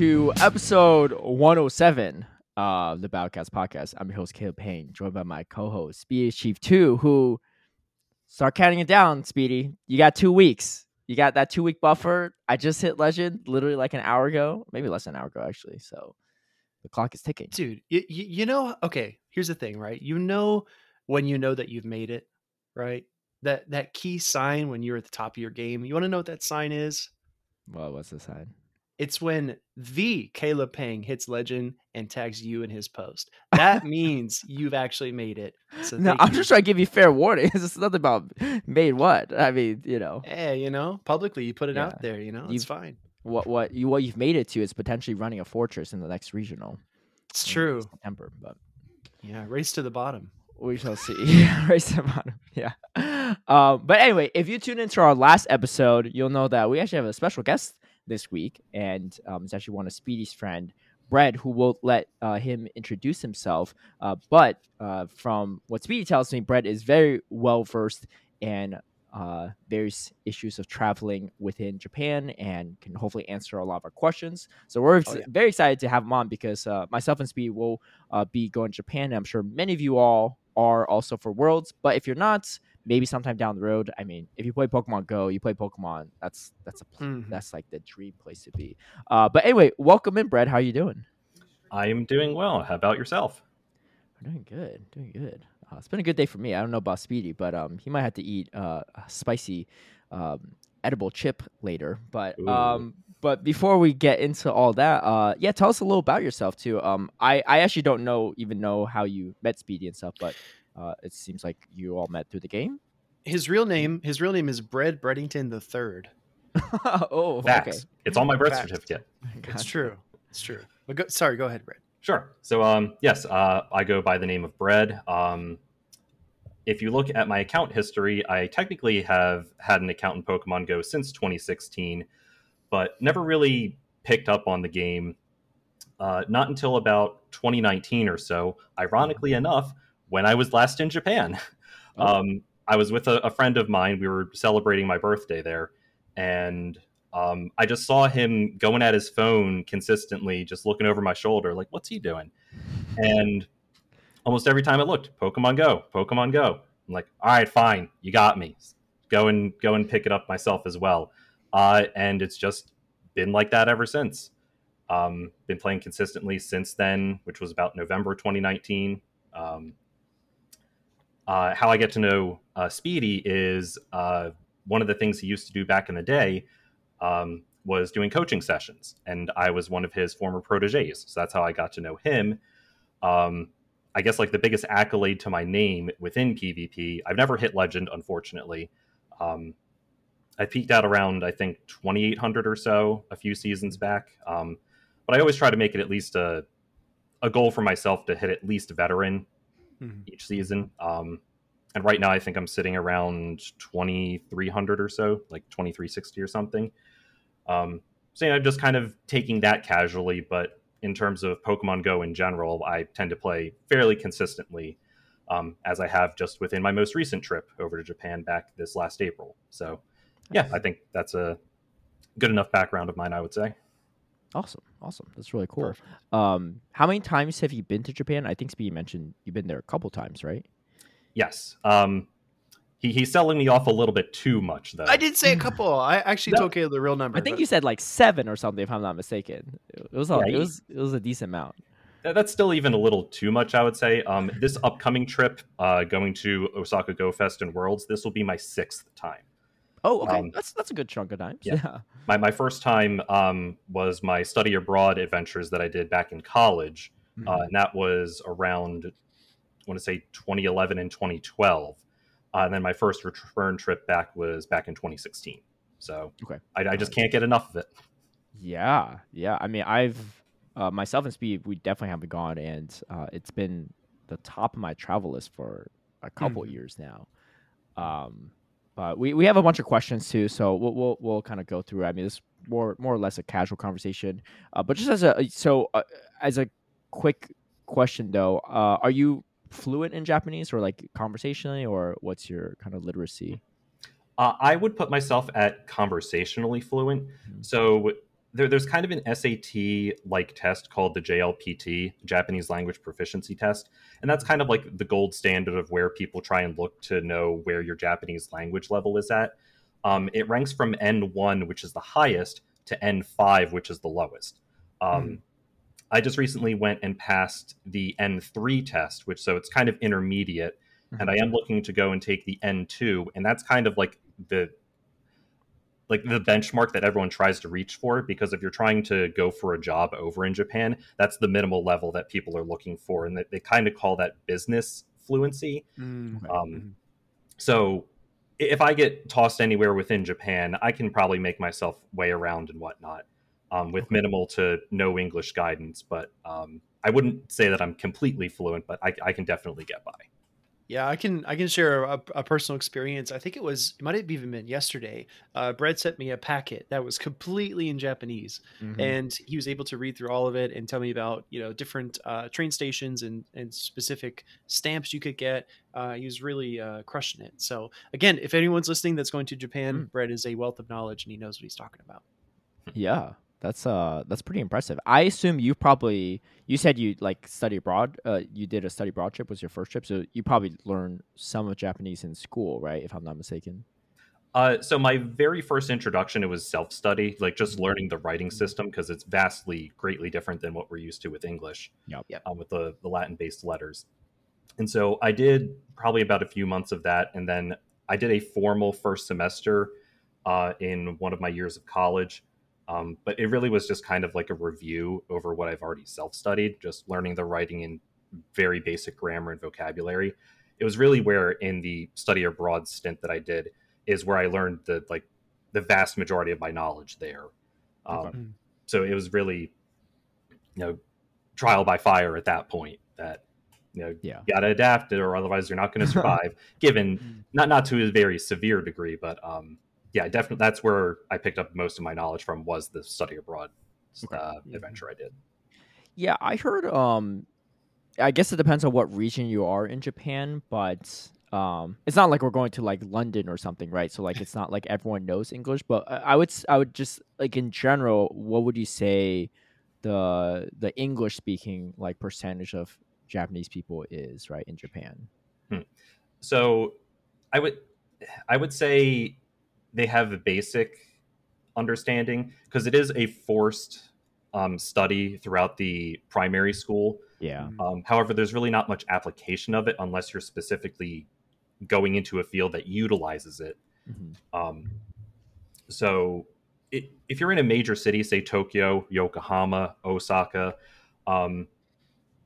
to episode 107 of the Battle Catz podcast. I'm your host, Caleb Peng, joined by my co host, Speedy Chief 2, who start counting it down, Speedy. You got two weeks. You got that two week buffer. I just hit legend literally like an hour ago, maybe less than an hour ago, actually. So the clock is ticking. Dude, you, you know, okay, here's the thing, right? You know when you know that you've made it, right? That that key sign when you're at the top of your game. You want to know what that sign is? Well, what's the sign? It's when the Caleb Peng hits legend and tags you in his post. That means you've actually made it. So no, I'm you. just trying to give you fair warning. It's nothing about made what. I mean, you know. Hey, you know, publicly you put it yeah. out there. You know, it's fine. What what you what you've made it to is potentially running a fortress in the next regional. It's true. September, but yeah, race to the bottom. We shall see. race to the bottom. Yeah. Um, but anyway, if you tune into our last episode, you'll know that we actually have a special guest this week, and um, it's actually one of Speedy's friend, Bread, who won't let uh, him introduce himself. Uh, but uh, from what Speedy tells me, Bread is very well versed in uh, various issues of traveling within Japan and can hopefully answer a lot of our questions. So we're oh, yeah. very excited to have him on because uh, myself and Speedy will uh, be going to Japan. And I'm sure many of you all are also for Worlds. But if you're not, maybe sometime down the road. I mean, if you play Pokemon Go, you play Pokemon. That's that's a mm-hmm. that's like the dream place to be. Uh, but anyway, welcome in, Bread. How you doing? I am doing well. How about yourself? I'm doing good. Doing good. Uh, it's been a good day for me. I don't know about Speedy, but um, he might have to eat uh, a spicy um, edible chip later. But um, but before we get into all that, uh, yeah, tell us a little about yourself too. Um, I I actually don't know even know how you met Speedy and stuff, but uh, it seems like you all met through the game. His real name, his real name is Bread Breddington the Third. oh, Facts. okay. It's on my birth Facts. certificate. Gotcha. It's true. It's true. But go, sorry, go ahead, Bread. Sure. So, um, yes, uh, I go by the name of Bread. Um, if you look at my account history, I technically have had an account in Pokemon Go since 2016, but never really picked up on the game. Uh, not until about 2019 or so. Ironically enough, when I was last in Japan. Oh. Um, I was with a, a, friend of mine. We were celebrating my birthday there, and um, I just saw him going at his phone consistently, just looking over my shoulder, like, "What's he doing?" And almost every time I looked, Pokemon Go, Pokemon Go. I'm like, "All right, fine, you got me. Go and go and pick it up myself as well." Uh, and it's just been like that ever since. Um, been playing consistently since then, which was about November 2019. Um, uh, how I get to know uh, Speedy is uh, one of the things he used to do back in the day um, was doing coaching sessions, and I was one of his former proteges. So that's how I got to know him. Um, I guess like the biggest accolade to my name within PvP. I've never hit legend, unfortunately. Um, I peaked out around I think 2,800 or so a few seasons back. Um, but I always try to make it at least a a goal for myself to hit at least veteran mm-hmm. each season. Um, and right now, I think I'm sitting around 2,300 or so, like 2,360 or something. Um, so yeah, I'm just kind of taking that casually, but in terms of Pokemon Go in general, I tend to play fairly consistently, um, as I have just within my most recent trip over to Japan back this last April. So, yeah, I think that's a good enough background of mine, I would say. Awesome, awesome. That's really cool. Um, how many times have you been to Japan? I think Speedy mentioned you've been there a couple times, right? Yes. Um, he, he's selling me off a little bit too much, though. I did say a couple. I actually no, told Caleb the real number. I think but... you said like seven or something, if I'm not mistaken. It was a, yeah, it was it was a decent amount. That's still even a little too much, I would say. Um, this upcoming trip, uh, going to Osaka Go Fest and Worlds, this will be my sixth time. Oh, okay. Um, that's that's a good chunk of times. Yeah. yeah. My my first time um, was my study abroad adventures that I did back in college, mm-hmm. uh, and that was around I want to say 2011 and 2012. Uh, and then my first return trip back was back in 2016. So okay, I, I just can't get enough of it. Yeah, yeah. I mean, I've uh, myself and Speed, we definitely haven't gone, and uh, it's been the top of my travel list for a couple mm-hmm. years now. Um, but we, we have a bunch of questions too, so we'll we'll, we'll kind of go through. I mean, this more more or less a casual conversation, uh, but just as a so uh, as a quick question though, uh, are you fluent in Japanese or like conversationally, or what's your kind of literacy? Uh, I would put myself at conversationally fluent. Mm-hmm. So there, there's kind of an SAT like test called the JLPT, Japanese Language Proficiency Test. And that's kind of like the gold standard of where people try and look to know where your Japanese language level is at. Um, it ranks from N1, which is the highest, to N5, which is the lowest. Um, mm. I just recently went and passed the N3 test, which so it's kind of intermediate. Mm-hmm. And I am looking to go and take the N2, and that's kind of like the like the benchmark that everyone tries to reach for because if you're trying to go for a job over in Japan, that's the minimal level that people are looking for, and that they kind of call that business fluency. Mm-hmm. Um, mm-hmm. so if I get tossed anywhere within Japan, I can probably make myself way around and whatnot um, with okay. minimal to no English guidance. But um, I wouldn't say that I'm completely fluent, but I, I can definitely get by. Yeah, I can I can share a, a, personal experience. I think it was it might have even been yesterday. Uh, Bread sent me a packet that was completely in Japanese, mm-hmm. and he was able to read through all of it and tell me about you know different uh, train stations and and specific stamps you could get. Uh, he was really uh, crushing it. So again, if anyone's listening that's going to Japan, mm. Brett is a wealth of knowledge and he knows what he's talking about. Yeah, that's uh that's pretty impressive. I assume you probably you said you like study abroad. Uh, you did a study abroad trip was your first trip, so you probably learned some of Japanese in school, right? If I'm not mistaken. Uh, so my very first introduction, it was self study, like just mm-hmm. learning the writing mm-hmm. system because it's vastly, greatly different than what we're used to with English. Yep. yep. Um, with the the Latin based letters, and so I did probably about a few months of that, and then I did a formal first semester uh, in one of my years of college um, but it really was just kind of like a review over what I've already self studied, just learning the writing in very basic grammar and vocabulary. It was really where in the study abroad stint that I did is where I learned the like the vast majority of my knowledge there. Um, okay. So it was really, you know, trial by fire at that point that you know yeah. you got to adapt it or otherwise you're not going to survive. given mm. not not to a very severe degree, but um, yeah, definitely that's where I picked up most of my knowledge from was the study abroad uh, mm-hmm. adventure I did. Yeah, I heard. Um, I guess it depends on what region you are in Japan, but um, it's not like we're going to like London or something, right? So like it's not like everyone knows English, but I would I would just like in general, what would you say the the English speaking like percentage of Japanese people is right in Japan? Hmm. So I would I would say they have a basic understanding because it is a forced um, study throughout the primary school. Yeah. Um, however, there's really not much application of it unless you're specifically going into a field that utilizes it. Mm-hmm. Um, so, it, if you're in a major city, say Tokyo, Yokohama, Osaka, um,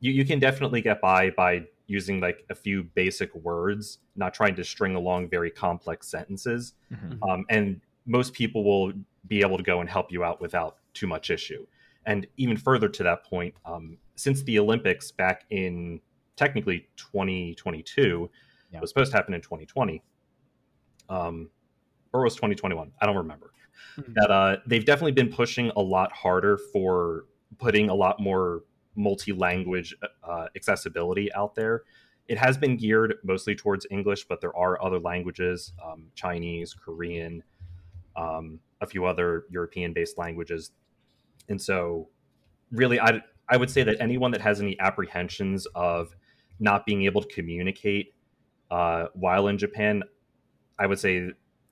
you, you can definitely get by by using like a few basic words, not trying to string along very complex sentences. Mm-hmm. Um, and most people will be able to go and help you out without too much issue. And even further to that point, um, since the Olympics back in technically 2022 yeah. was supposed to happen in 2020, um, or was 2021? I don't remember. Mm-hmm. That uh, they've definitely been pushing a lot harder for putting a lot more multi-language uh, accessibility out there. It has been geared mostly towards English, but there are other languages: um, Chinese, Korean, um, a few other European-based languages. And so, really, I I would say that anyone that has any apprehensions of not being able to communicate uh, while in Japan, I would say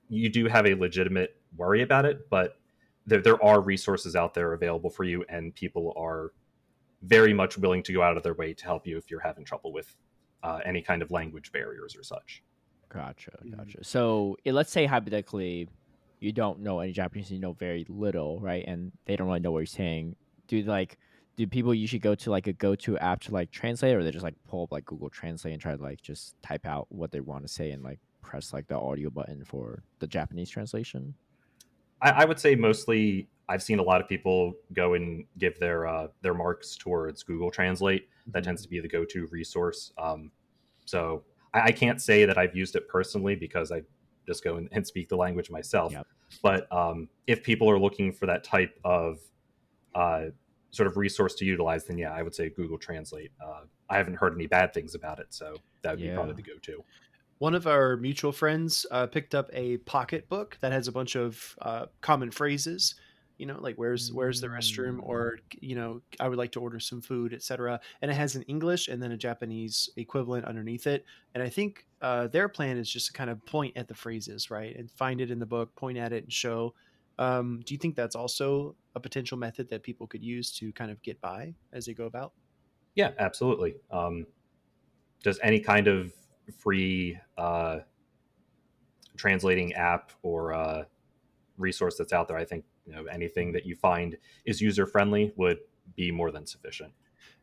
you do have a legitimate worry about it, but there, there are resources out there available for you, and people are very much willing to go out of their way to help you if you're having trouble with uh, any kind of language barriers or such. Gotcha, mm-hmm. gotcha. So let's say hypothetically, you don't know any Japanese, you know very little, right? And they don't really know what you're saying. Do like, do people usually go to like a go-to app to like translate, or they just like pull up like Google Translate and try to like just type out what they want to say and like press like the audio button for the Japanese translation? I, I would say mostly I've seen a lot of people go and give their uh, their marks towards Google Translate. That mm-hmm. tends to be the go to resource. Um, so I, I, can't say that I've used it personally because I just go and, and speak the language myself. Yep. But um, if people are looking for that type of uh, sort of resource to utilize, then yeah, I would say Google Translate. Uh, I haven't heard any bad things about it, so that would yeah. be probably the go to. One of our mutual friends uh, picked up a pocket book that has a bunch of uh, common phrases you know, like where's where's the restroom, Mm. or you know, I would like to order some food, etc. And it has an English and then a Japanese equivalent underneath it. And I think uh, their plan is just to kind of point at the phrases, right, and find it in the book, point at it, and show. Um, do you think that's also a potential method that people could use to kind of get by as they go about? Yeah, absolutely. Um, just any kind of free uh, translating app or uh, resource that's out there, I think you know anything that you find is user friendly would be more than sufficient.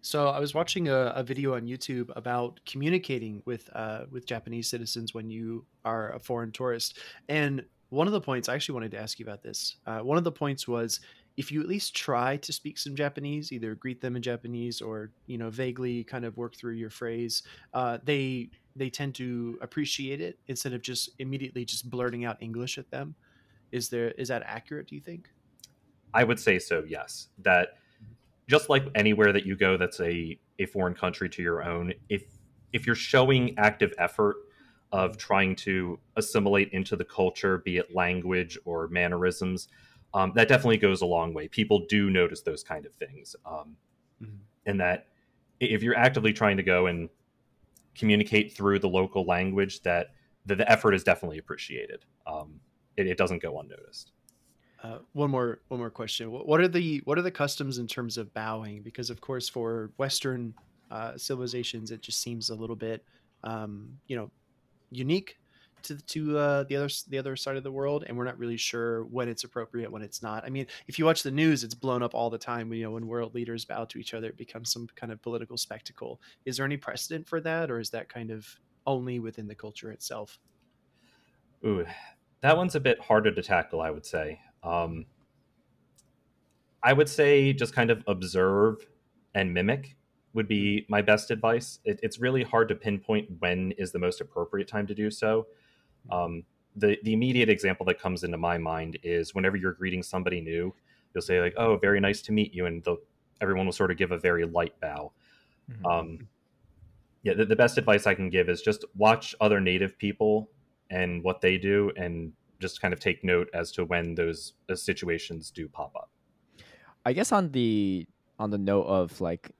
So I was watching a, a video on YouTube about communicating with uh, with Japanese citizens when you are a foreign tourist, and one of the points I actually wanted to ask you about this. Uh, one of the points was if you at least try to speak some Japanese, either greet them in Japanese or you know vaguely kind of work through your phrase, uh, they they tend to appreciate it instead of just immediately just blurting out English at them. Is there is that accurate? Do you think? I would say so. Yes, that just like anywhere that you go, that's a a foreign country to your own. If if you're showing active effort of trying to assimilate into the culture, be it language or mannerisms, um, that definitely goes a long way. People do notice those kind of things, um, Mhm. and that if you're actively trying to go and communicate through the local language, that the, the effort is definitely appreciated. Um, it, it doesn't go unnoticed. Uh, one more one more question. What, are the what are the customs in terms of bowing? Because of course, for Western uh, civilizations, it just seems a little bit, um, you know, unique to to uh, the other the other side of the world, and we're not really sure when it's appropriate, when it's not. I mean, if you watch the news, it's blown up all the time. You know, when world leaders bow to each other, it becomes some kind of political spectacle. Is there any precedent for that, or is that kind of only within the culture itself? Ooh, that one's a bit harder to tackle, I would say. Um, I would say just kind of observe and mimic would be my best advice. It, it's really hard to pinpoint when is the most appropriate time to do so. Um, the the immediate example that comes into my mind is whenever you're greeting somebody new, you'll say like, "Oh, very nice to meet you," and everyone will sort of give a very light bow. Mhm. Um, yeah, the, the best advice I can give is just watch other native people and what they do, and just kind of take note as to when those, those situations do pop up. I guess on the on the note of like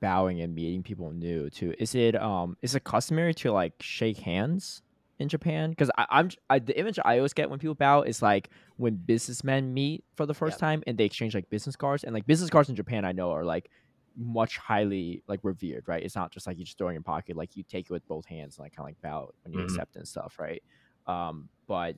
bowing and meeting people new too, is it um is it customary to like shake hands in Japan? Because I'm I, the image I always get when people bow is like when businessmen meet for the first Yeah. time and they exchange like business cards and like business cards in Japan I know are like much highly like revered, right? It's not just like you just throw in your pocket, like you take it with both hands and like kind of like bow when you Mhm. accept and stuff, right? Um, but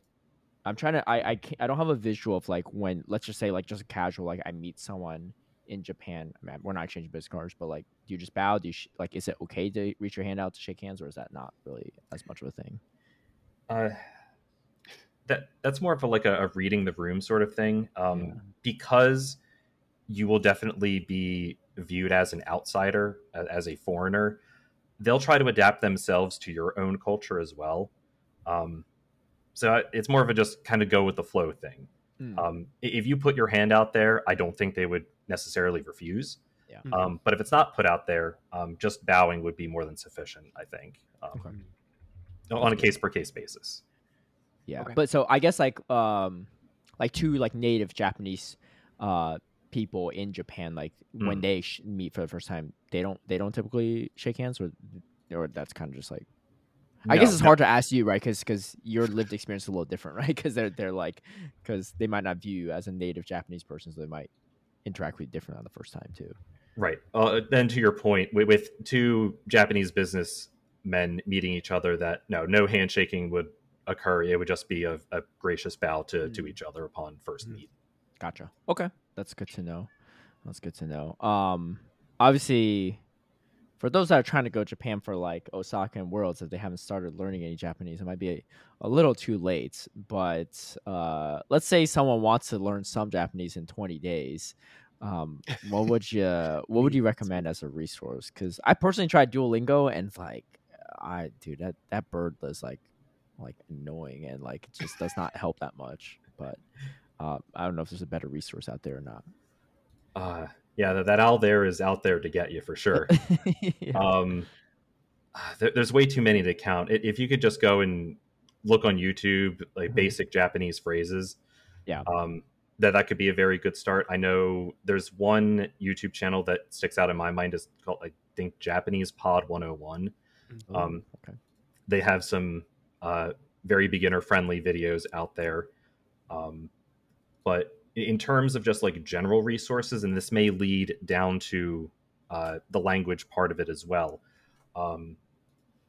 I'm trying to. I I can't, I don't have a visual of like when let's just say like just a casual like I meet someone in Japan. I mean, we're not exchanging business cards, but like, do you just bow? Do you sh- like? Is it okay to reach your hand out to shake hands, or is that not really as much of a thing? Uh, that that's more of a, like a, a reading the room sort of thing, um, Yeah. because you will definitely be viewed as an outsider, as a foreigner. They'll try to adapt themselves to your own culture as well. Um, so it's more of a just kind of go with the flow thing. Mm. Um, if you put your hand out there, I don't think they would necessarily refuse. Yeah. Mhm. Um, but if it's not put out there, um, just bowing would be more than sufficient. I think um, Okay. on a case per case basis. Yeah, Okay. but so I guess like um like two like native Japanese uh people in Japan like when Mm. they sh- meet for the first time they don't they don't typically shake hands or or that's kind of just like I guess it's no. hard to ask you right because your lived experience is a little different right because they're they're like because they might not view you as a native Japanese person so they might interact with you different on the first time too. Right. Uh, then to your point, with, with two Japanese businessmen meeting each other, that no, no handshaking would occur. It would just be a, a gracious bow to, to Mm. each other upon first Mm. meet. Gotcha. Okay, that's good to know. That's good to know. Um, obviously, for those that are trying to go to Japan for like Osaka and Worlds, if they haven't started learning any Japanese, it might be a, a little too late. But uh, let's say someone wants to learn some Japanese in 20 days. Um, what would you what would you recommend as a resource? Because I personally tried Duolingo and like, I dude that that bird is like like annoying and like it just does not help that much. But uh, I don't know if there's a better resource out there or not. Uh, yeah, that, that owl there is out there to get you for sure. Yeah. um, there, there's way too many to count. If you could just go and look on YouTube, like Mhm. basic Japanese phrases. Yeah. Um, that that could be a very good start. I know there's one YouTube channel that sticks out in my mind is called I think Japanese Pod 101. Ooh, Um, okay. they have some uh, very beginner friendly videos out there. Um, but in terms of just like general resources, and this may lead down to uh, the language part of it as well. Um,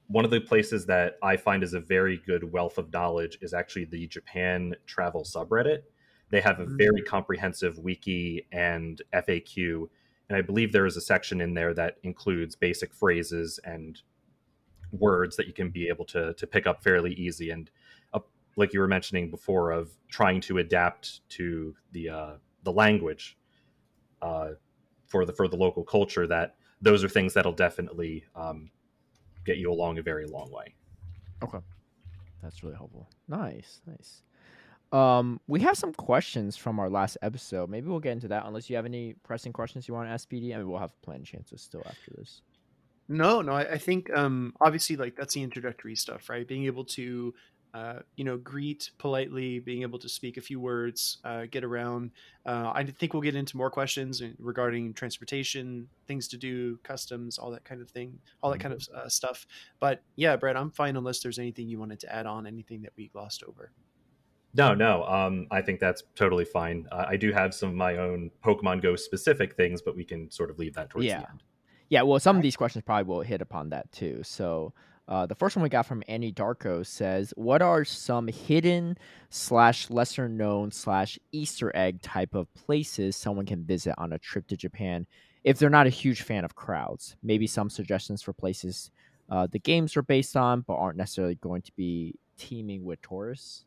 one of the places that I find is a very good wealth of knowledge is actually the Japan travel subreddit. They have a Mhm. very comprehensive wiki and FAQ, and I believe there is a section in there that includes basic phrases and words that you can be able to to pick up fairly easy and like you were mentioning before of trying to adapt to the uh, the language uh, for the for the local culture that those are things that'll definitely um, get you along a very long way okay That's really helpful. Nice, nice. Um, we have some questions from our last episode. Maybe we'll get into that. Unless you have any pressing questions you want to ask PD, I mean, we'll have plenty of chances still after this. No, no, I, I think um, obviously like that's the introductory stuff, right? Being able to, uh, you know, greet politely, being able to speak a few words, uh, get around. Uh, I think we'll get into more questions regarding transportation, things to do, customs, all that kind of thing, all that kind of uh, stuff. But yeah, Bread, I'm fine unless there's anything you wanted to add on, anything that we glossed over. no no um, i think that's totally fine uh, i do have some of my own pokemon go specific things but we can sort of leave that towards Yeah. the end Yeah, well, some of these questions probably will hit upon that too. So, uh, the first one we got from Annie Darko says, "What are some hidden slash lesser known slash Easter egg type of places someone can visit on a trip to Japan if they're not a huge fan of crowds? Maybe some suggestions for places uh, the games are based on, but aren't necessarily going to be teeming with tourists."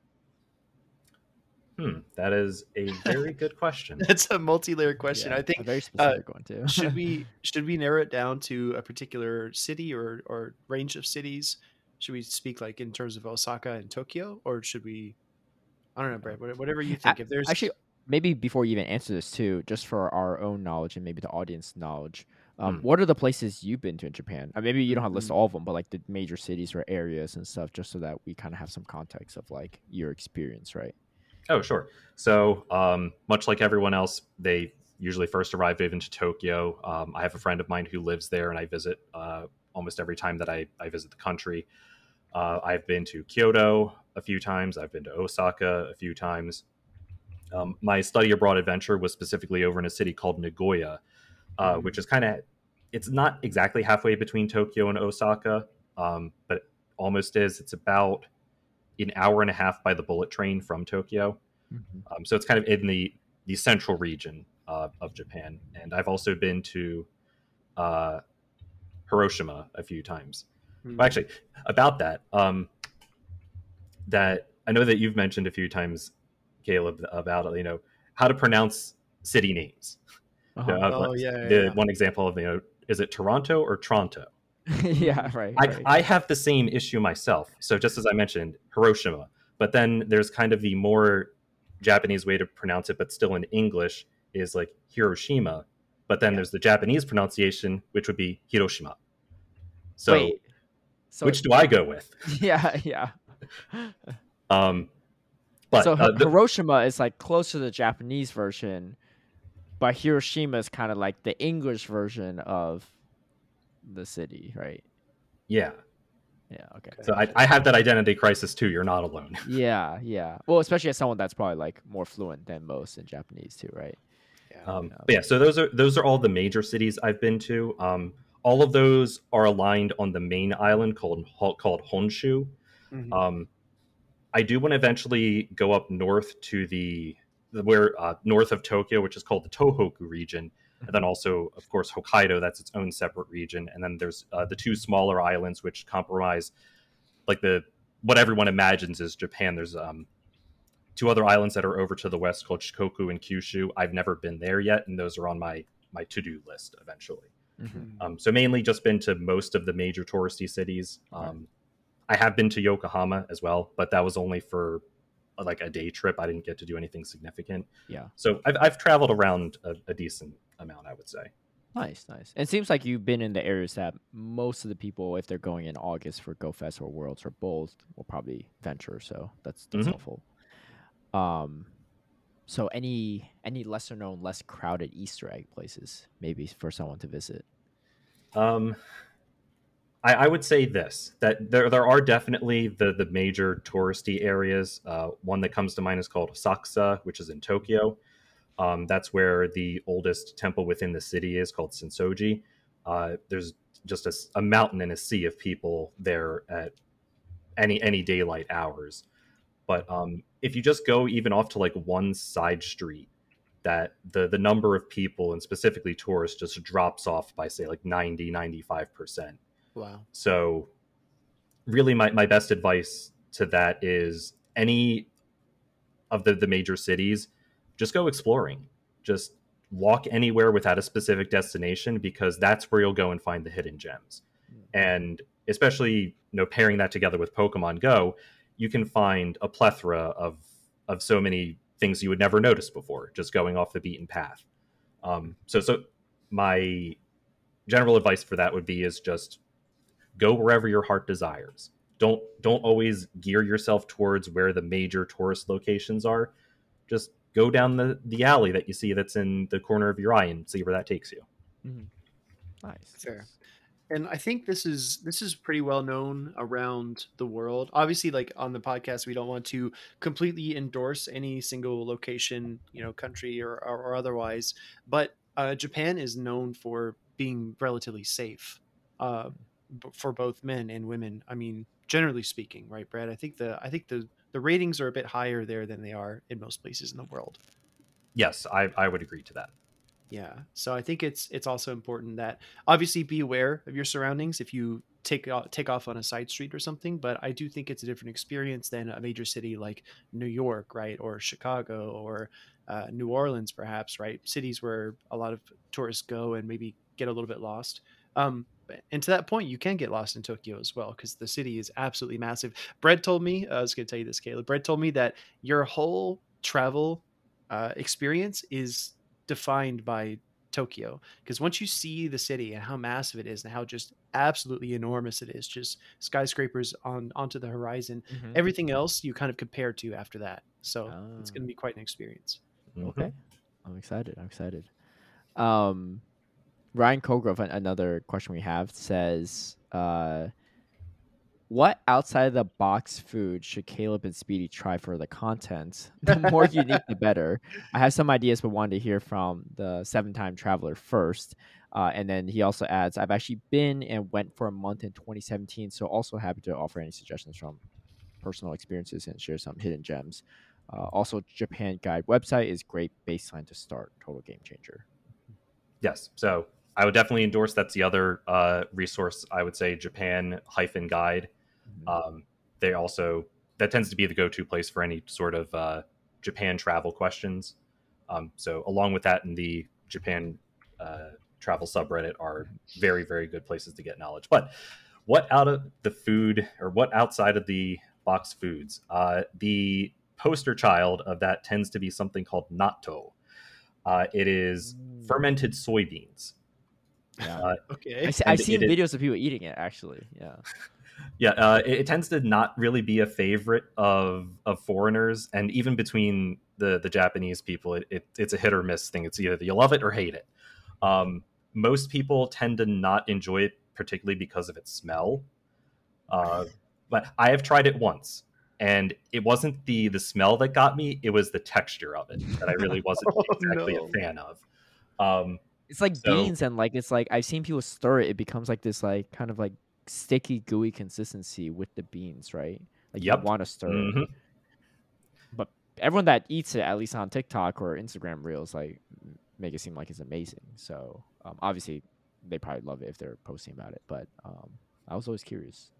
Hmm, that is a very good question That's a multi-layered question. Yeah, I think a very specific one too. should we should we narrow it down to a particular city or or range of cities? Should we speak like in terms of Osaka and Tokyo, or should we? I don't know, Bread. Whatever you think. if there's Actually, maybe before you even answer this too, just for our own knowledge and maybe the audience knowledge, um, Hmm. what are the places you've been to in Japan? Uh, maybe you don't have to list Mhm. all of them, but like the major cities or areas and stuff, just so that we kind of have some context of like your experience, right? Oh, sure. So, um, much like everyone else, they usually first arrive even to Tokyo. Um, I have a friend of mine who lives there, and I visit uh, almost every time that I, I visit the country. Uh, I've been to Kyoto a few times. I've been to Osaka a few times. Um, my study abroad adventure was specifically over in a city called Nagoya, uh, Mhm. which is kind of it's not exactly halfway between Tokyo and Osaka, um, but almost is. It's about an hour and a half by the bullet train from Tokyo. Um, so it's kind of in the the central region uh, of Japan, and I've also been to uh, Hiroshima a few times. Hmm. Well, actually, about that, um, that I know that you've mentioned a few times, Caleb, about you know how to pronounce city names. Uh-huh. Uh, Oh yeah, yeah, the yeah. one example of you know is it Toronto or Toronto? yeah, right. I, right. I have the same issue myself. So just as I mentioned, Hiroshima, but then there's kind of the more Japanese way to pronounce it, but still in English is like Hiroshima. But then Yeah. there's the Japanese pronunciation, which would be Hiroshima. So Wait, so which do I go with? yeah, yeah. Um, but so uh, Hi- the- Hiroshima is like close to the Japanese version, but Hiroshima is kind of like the English version of the city, right? yeah. Yeah. Okay. So I, I have that identity crisis too. You're not alone. yeah, yeah. Well, especially as someone that's probably like more fluent than most in Japanese too, right? Yeah. Um, Yeah. but yeah, so those are those are all the major cities I've been to. Um, all of those are aligned on the main island called called Honshu. Mhm. Um, I do want to eventually go up north to the, the where uh, north of Tokyo, which is called the Tohoku region, and then also, of course, Hokkaido. That's its own separate region, and then there's uh, the two smaller islands which comprise like the what everyone imagines is Japan. There's um, two other islands that are over to the west called Shikoku and Kyushu. I've never been there yet, and those are on my my to do list eventually. Mhm. Um, so mainly just been to most of the major touristy cities. Right. Um, I have been to Yokohama as well, but that was only for like a day trip. I didn't get to do anything significant. Yeah. So I've, I've traveled around a, a decent amount, I would say. Nice, nice. It seems like you've been in the areas that most of the people, if they're going in August for Go Fest or Worlds or both, will probably venture. So that's that's Mhm. helpful. Um, So any any lesser known, less crowded Easter egg places, maybe for someone to visit. Um, I, I would say this that there there are definitely the the major touristy areas. Uh, one that comes to mind is called Asakusa, which is in Tokyo. Um, that's where the oldest temple within the city is called Sensoji. Uh, there's just a, a, mountain and a sea of people there at any any daylight hours. But um, if you just go even off to like one side street, that the the number of people and specifically tourists just drops off by say like 90 95 percent Wow. So, really, my, my best advice to that is any of the, the major cities, just go exploring. Just walk anywhere without a specific destination because that's where you'll go and find the hidden gems. Hmm. And especially, you know, pairing that together with Pokemon Go, you can find a plethora of of so many things you would never notice before, just going off the beaten path. Um, so, so my general advice for that would be is just go wherever your heart desires don't don't always gear yourself towards where the major tourist locations are just go down the the alley that you see that's in the corner of your eye and see where that takes you mm-hmm. nice fair and i think this is this is pretty well known around the world obviously like on the podcast we don't want to completely endorse any single location you know country or, or, or otherwise but uh, japan is known for being relatively safe uh, for both men and women. I mean, generally speaking, right, Bread? I think the I think the the ratings are a bit higher there than they are in most places in the world. Yes, I, I would agree to that. Yeah. So I think it's it's also important that obviously be aware of your surroundings if you take take off on a side street or something, but I do think it's a different experience than a major city like New York, right, or Chicago or uh, New Orleans, perhaps, right? Cities where a lot of tourists go and maybe get a little bit lost. Um, and to that point, you can get lost in Tokyo as well because the city is absolutely massive. Bread told me, I was going to tell you this, Caleb. Bread told me that your whole travel uh, experience is defined by Tokyo because once you see the city and how massive it is and how just absolutely enormous it is, just skyscrapers on onto the horizon, mm-hmm. everything else you kind of compare to after that. So oh. it's going to be quite an experience. Okay, mm-hmm. I'm excited. I'm excited. Um, Ryan Colgrove, another question we have, says, uh, "What outside of the box food should Caleb and Speedy try for the content? The more unique, the better." I have some ideas, but wanted to hear from the seven-time traveler first. Uh, and then he also adds, "I've actually been and went for a month in 2017, so also happy to offer any suggestions from personal experiences and share some hidden gems." Uh, also, Japan Guide website is great baseline to start. Total game changer. Yes. So I would definitely endorse. That's the other uh, resource I would say Japan hyphen guide. Mm-hmm. Um, they also that tends to be the go-to place for any sort of uh, Japan travel questions. Um, so along with that, and the Japan uh, travel subreddit are very very good places to get knowledge. But what out of the food or what outside of the box foods? Uh, the poster child of that tends to be something called natto. Uh, it is fermented soybeans. Yeah. Uh, okay. I, have seen videos of people eating it. Actually, yeah. Yeah, uh, it, it, tends to not really be a favorite of of foreigners, and even between the the Japanese people, it, it it's a hit or miss thing. It's either you love it or hate it. Um, most people tend to not enjoy it, particularly because of its smell. Uh, but I have tried it once, and it wasn't the the smell that got me; it was the texture of it that I really wasn't oh, exactly no. a fan of. Um, it's like so, beans and like it's like I've seen people stir it. It becomes like this like kind of like sticky gooey consistency with the beans, right? Like yep. you want to stir mm-hmm. it. But everyone that eats it, at least on TikTok or Instagram Reels, like make it seem like it's amazing. So um, obviously they probably love it if they're posting about it. But um, I was always curious.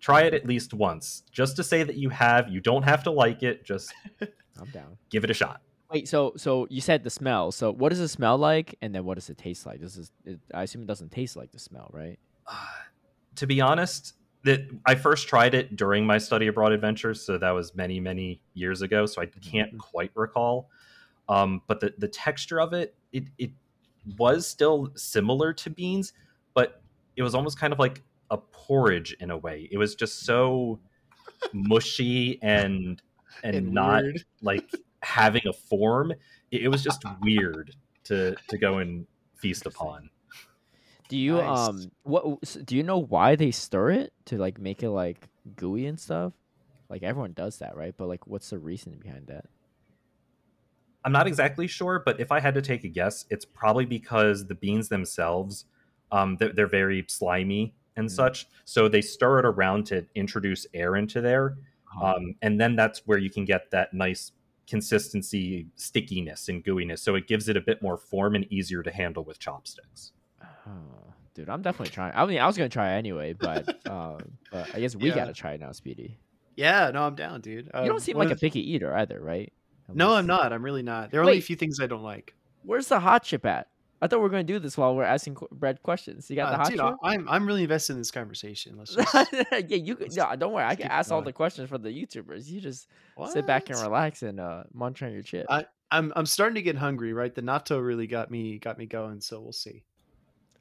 Try it at least once, just to say that you have. You don't have to like it. Just I'm down. Give it a shot. Wait, so so you said the smell. So what does it smell like, and then what does it taste like? This is, it, I assume it doesn't taste like the smell, right? Uh, to be honest, that I first tried it during my study abroad adventures, so that was many many years ago. So I can't mm-hmm. quite recall. Um, but the the texture of it, it it was still similar to beans, but it was almost kind of like a porridge in a way. It was just so mushy and and, and not like having a form. It, it was just weird to to go and feast upon. Do you Nice. um what do you know why they stir it to like make it like gooey and stuff? Like everyone does that, right? But like what's the reason behind that? I'm not exactly sure, but if I had to take a guess, it's probably because the beans themselves, um, they're, they're very slimy and Mm. such. So they stir it around to introduce air into there, Uh-huh. um, and then that's where you can get that nice consistency, stickiness, and gooiness. So it gives it a bit more form and easier to handle with chopsticks. Oh, dude, I'm definitely trying. I mean, I was gonna try it anyway, but uh, but I guess we Yeah. gotta try it now, Speedy. Yeah, no, I'm down, dude. You don't seem like a picky eater either, right? At No, least- I'm not. I'm really not. There are only a few things I don't like. Where's the hot chip at? I thought we were gonna do this while we're asking Bread questions. You got Uh, the hot dude, I'm I'm really invested in this conversation. Let's just yeah, you could. No, don't worry. I can ask all the questions for the YouTubers. You just sit back and relax and uh, munch on your chip. I- I'm I'm starting to get hungry. Right, the natto really got me got me going. So we'll see.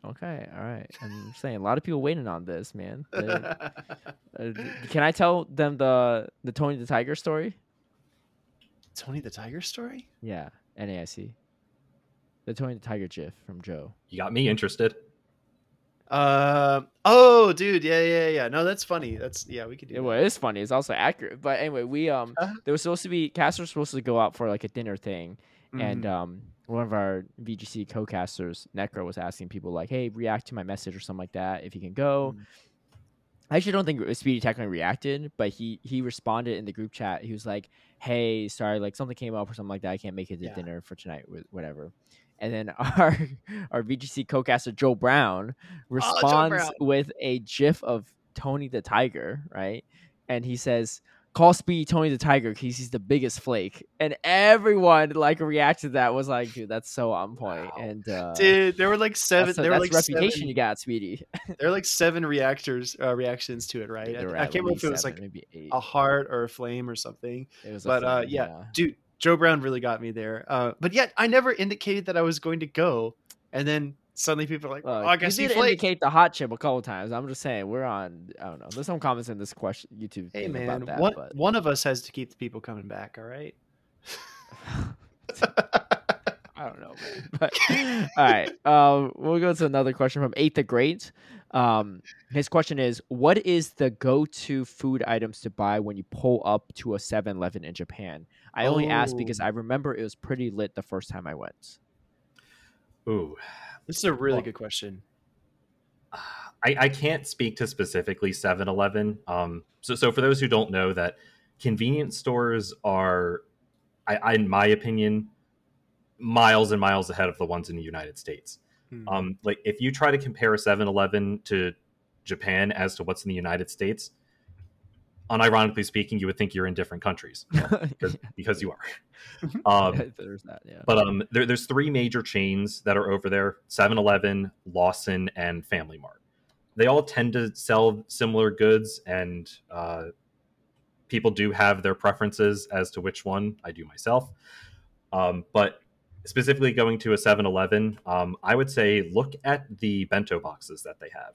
Okay, all right. I'm saying a lot of people waiting on this, man. They- uh, can I tell them the the Tony the Tiger story? Tony the Tiger story? Yeah, NAIC. The Tony the Tiger GIF from Joe. You got me interested. Uh oh, dude, yeah, yeah, yeah. No, that's funny. That's yeah, we could do. Yeah, that. well, it's funny. It's also accurate. But anyway, we um, Uh-huh. there was supposed to be casters was supposed to go out for like a dinner thing, and Mhm. um, one of our VGC co-casters, Necro, was asking people like, "Hey, react to my message or something like that if you can go." Mhm. I actually don't think Speedy technically reacted, but he he responded in the group chat. He was like, "Hey, sorry, like something came up or something like that. I can't make it to Yeah. dinner for tonight, wh- whatever." And then our our VGC co-caster Joe Brown responds Brown. with a GIF of Tony the Tiger, right? And he says, "Call Speedy Tony the Tiger because he's the biggest flake." And everyone like reacted to that was like, "Dude, that's so on point." Wow. And uh, Dude, there were like seven. there were like reputation seven, you got, Speedy. There were like seven reactors uh, reactions to it, right? I, I can't remember if it was like maybe eight. a heart or a flame or something. It was a But uh, flame, yeah, dude, Joe Brown really got me there. Uh, but yet I never indicated that I was going to go, and then suddenly people are like, Look, "Oh, I guess you he did flaked." indicate the hot chip a couple times. I'm just saying we're on. I don't know. There's some comments in this question YouTube Hey man, about that. one but one of us has to keep the people coming back. All right. I don't know, man. But all right, um, we'll go to another question from Eighth the Great. Um, his question is, "What is the go-to food items to buy when you pull up to a 7-Eleven in Japan?" I only asked because Oh. I remember it was pretty lit the first time I went. Ooh, This is a really Well- good question. I, I can't speak to specifically 7-Eleven. Um, so, so for those who don't know, that convenience stores are, I, I, in my opinion, miles and miles ahead of the ones in the United States. Hmm. Um, like if you try to compare a 7-Eleven to Japan as to what's in the United States, unironically speaking, you would think you're in different countries because, because you are. Um, There's that. Yeah. but um, there, there's three major chains that are over there 7-Eleven, Lawson, and Family Mart. They all tend to sell similar goods, and uh, people do have their preferences as to which one. I do myself. Um, but specifically going to a 7-Eleven, um, I would say look at the bento boxes that they have.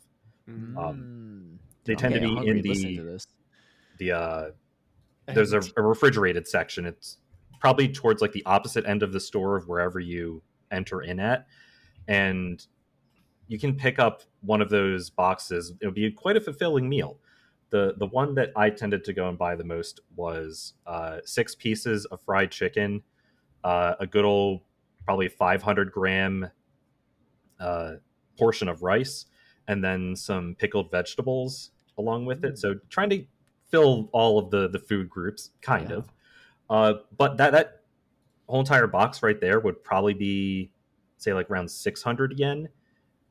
Mhm. um, Mm. They tend to Okay, I'm be in the to this. The uh, there's a, a refrigerated section. It's probably towards like the opposite end of the store of wherever you enter in at, and you can pick up one of those boxes. It'll be quite a fulfilling meal. the The one that I tended to go and buy the most was uh, six pieces of fried chicken, uh, a good old probably 500 gram uh, portion of rice, and then some pickled vegetables along with it. So trying to fill all of the the food groups, kind Yeah. of. Uh, but that that whole entire box right there would probably be say like around 600 yen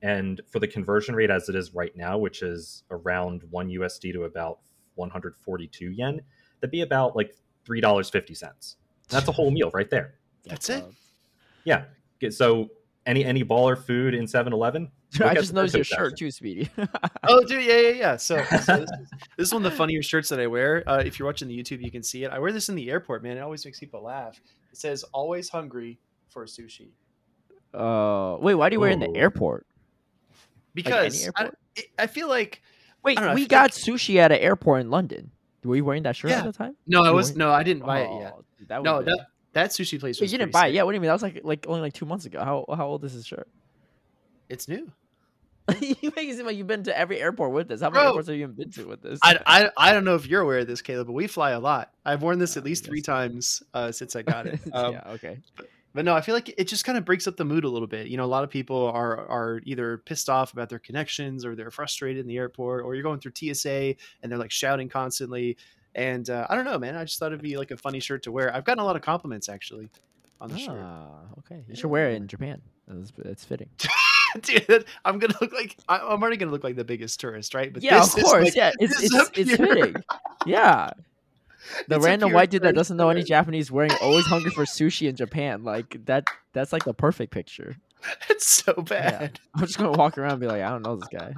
and for the conversion rate as it is right now which is around 1 usd to about 142 yen that'd be about like $3.50 that's a whole meal right there That's it? yeah so any any baller food in 7-eleven I just the noticed your shirt too, Speedy. Oh, dude, yeah, yeah, yeah. So, so this, is, this is one of the funnier shirts that I wear. Uh, if you're watching the YouTube, you can see it. I wear this in the airport, man. It always makes people laugh. It says "Always hungry for sushi" uh, wait, why do you wear it in the airport? because I, airport? I feel like Wait, know, we got like- sushi at an airport in London. Were you wearing that shirt Yeah. at the time? no, I was weren't? no, I didn't buy it yet. Oh, dude, that No, that been- that sushi place Wait, was you didn't buy it. Yeah, what do you mean? That was like like only like two months ago. How how old is this shirt? It's new. you make it seem like you've been to every airport with this. How many Bro, airports have you been to with this? I, I I don't know if you're aware of this, Caleb, but we fly a lot. I've worn this Uh, at least three times uh, since I got it. Um, yeah, okay. But no, I feel like it just kind of breaks up the mood a little bit. You know, a lot of people are are either pissed off about their connections or they're frustrated in the airport, or you're going through TSA and they're like shouting constantly. And uh, I don't know, man. I just thought it'd be like a funny shirt to wear. I've gotten a lot of compliments actually on the shirt. Ah, okay. You should wear it in Japan. It's, it's fitting. Dude, I'm gonna look like I- I'm already gonna look like the biggest tourist, right? But yeah, of this is, course. like, yeah, it's it's it's fitting. Yeah. The It's random white dude that doesn't know any. Japanese wearing always hungry for sushi in Japan. Like that that's like the perfect picture. It's so bad. I'm just gonna walk around and be like, I don't know this guy.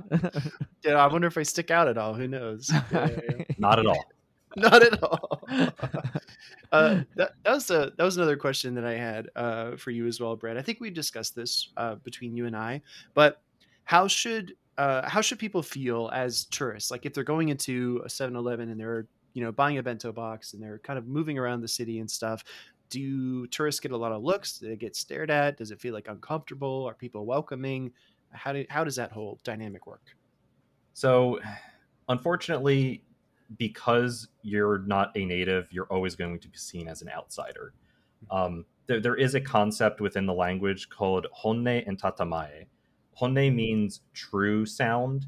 Yeah, I wonder if I stick out at all. Who knows? Yeah, yeah, yeah. Not at all. Not at all. uh, that, that was a that was another question that I had uh, for you as well, Bread. I think we discussed this uh, between you and I, but how should uh, how should people feel as tourists? Like if they're going into a 7-Eleven and they're you know buying a bento box and they're kind of moving around the city and stuff. Do tourists get a lot of looks? Do they get stared at? Does it feel like uncomfortable? Are people welcoming? How do how does that whole dynamic work? So, unfortunately, because you're not a native, you're always going to be seen as an outsider. Um, there, there is a concept within the language called honne and tatemae. Honne means true sound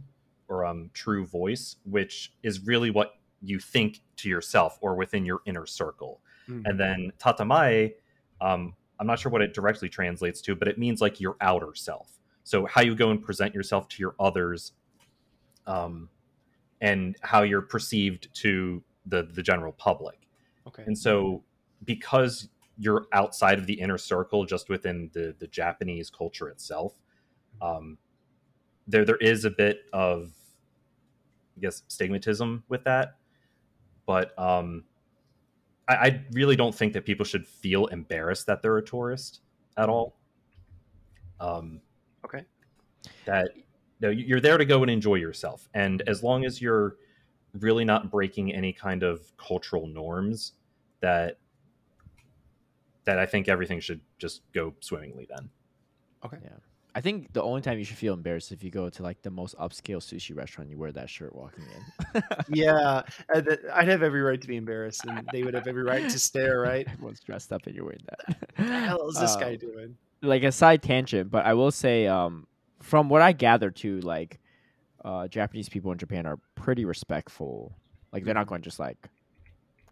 or um, true voice, which is really what you think to yourself or within your inner circle. Mm. And then tatemae, um, I'm not sure what it directly translates to, but it means like your outer self. So how you go and present yourself to your others, um, and how you're perceived to the the general public. okay. And so, because you're outside of the inner circle, just within the the Japanese culture itself, um, there there is a bit of, I guess, stigmatism with that. But um, I, I really don't think that people should feel embarrassed that they're a tourist at all. Um, Okay. that no, you're there to go and enjoy yourself, and as long as you're really not breaking any kind of cultural norms, that that I think everything should just go swimmingly. Then Okay. Yeah I think the only time you should feel embarrassed if you go to like the most upscale sushi restaurant, you wear that shirt walking in. yeah, uh, I'd have every right to be embarrassed, and they would have every right to stare. Right? Everyone's dressed up and you're wearing that. What the hell is this guy Um, doing? like a side tangent, but I will say, um, from what I gather too, like uh, Japanese people in Japan are pretty respectful. Like they're not going to just like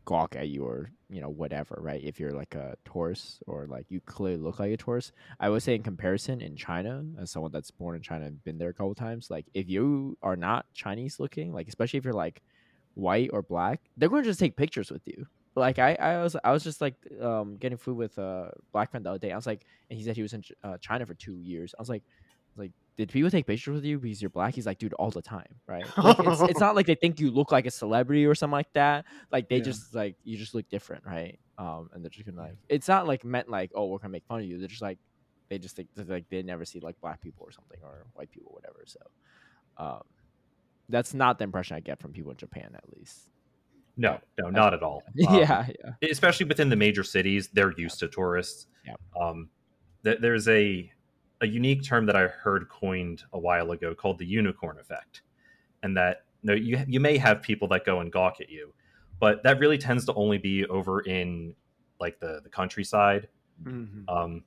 gawk at you or you know whatever, right? If you're like a tourist or like you clearly look like a tourist, I would say in comparison in China, as someone that's born in China and been there a couple times, like if you are not Chinese looking, like especially if you're like white or black, they're going to just take pictures with you. Like I, I was, I was just like um, getting food with a black friend the other day. I was like, and he said he was in uh, China for two years. I was like, I was like, did people take pictures with you because you're black? He's like, dude, all the time, right? Like, it's, it's not like they think you look like a celebrity or something like that. Like they Yeah. just like you just look different, right? Um, and they're just gonna like, it's not like meant like, oh, we're gonna make fun of you. They're just like, they just think like they never see like black people or something or white people, whatever. So, um, that's not the impression I get from people in Japan, at least. no, no, not at all. Um, yeah, yeah. especially within the major cities, they're used to tourists. Yeah. Um, th- there's a a unique term that I heard coined a while ago called the unicorn effect, and that no, you you may have people that go and gawk at you, but that really tends to only be over in like the the countryside. Mhm. Um,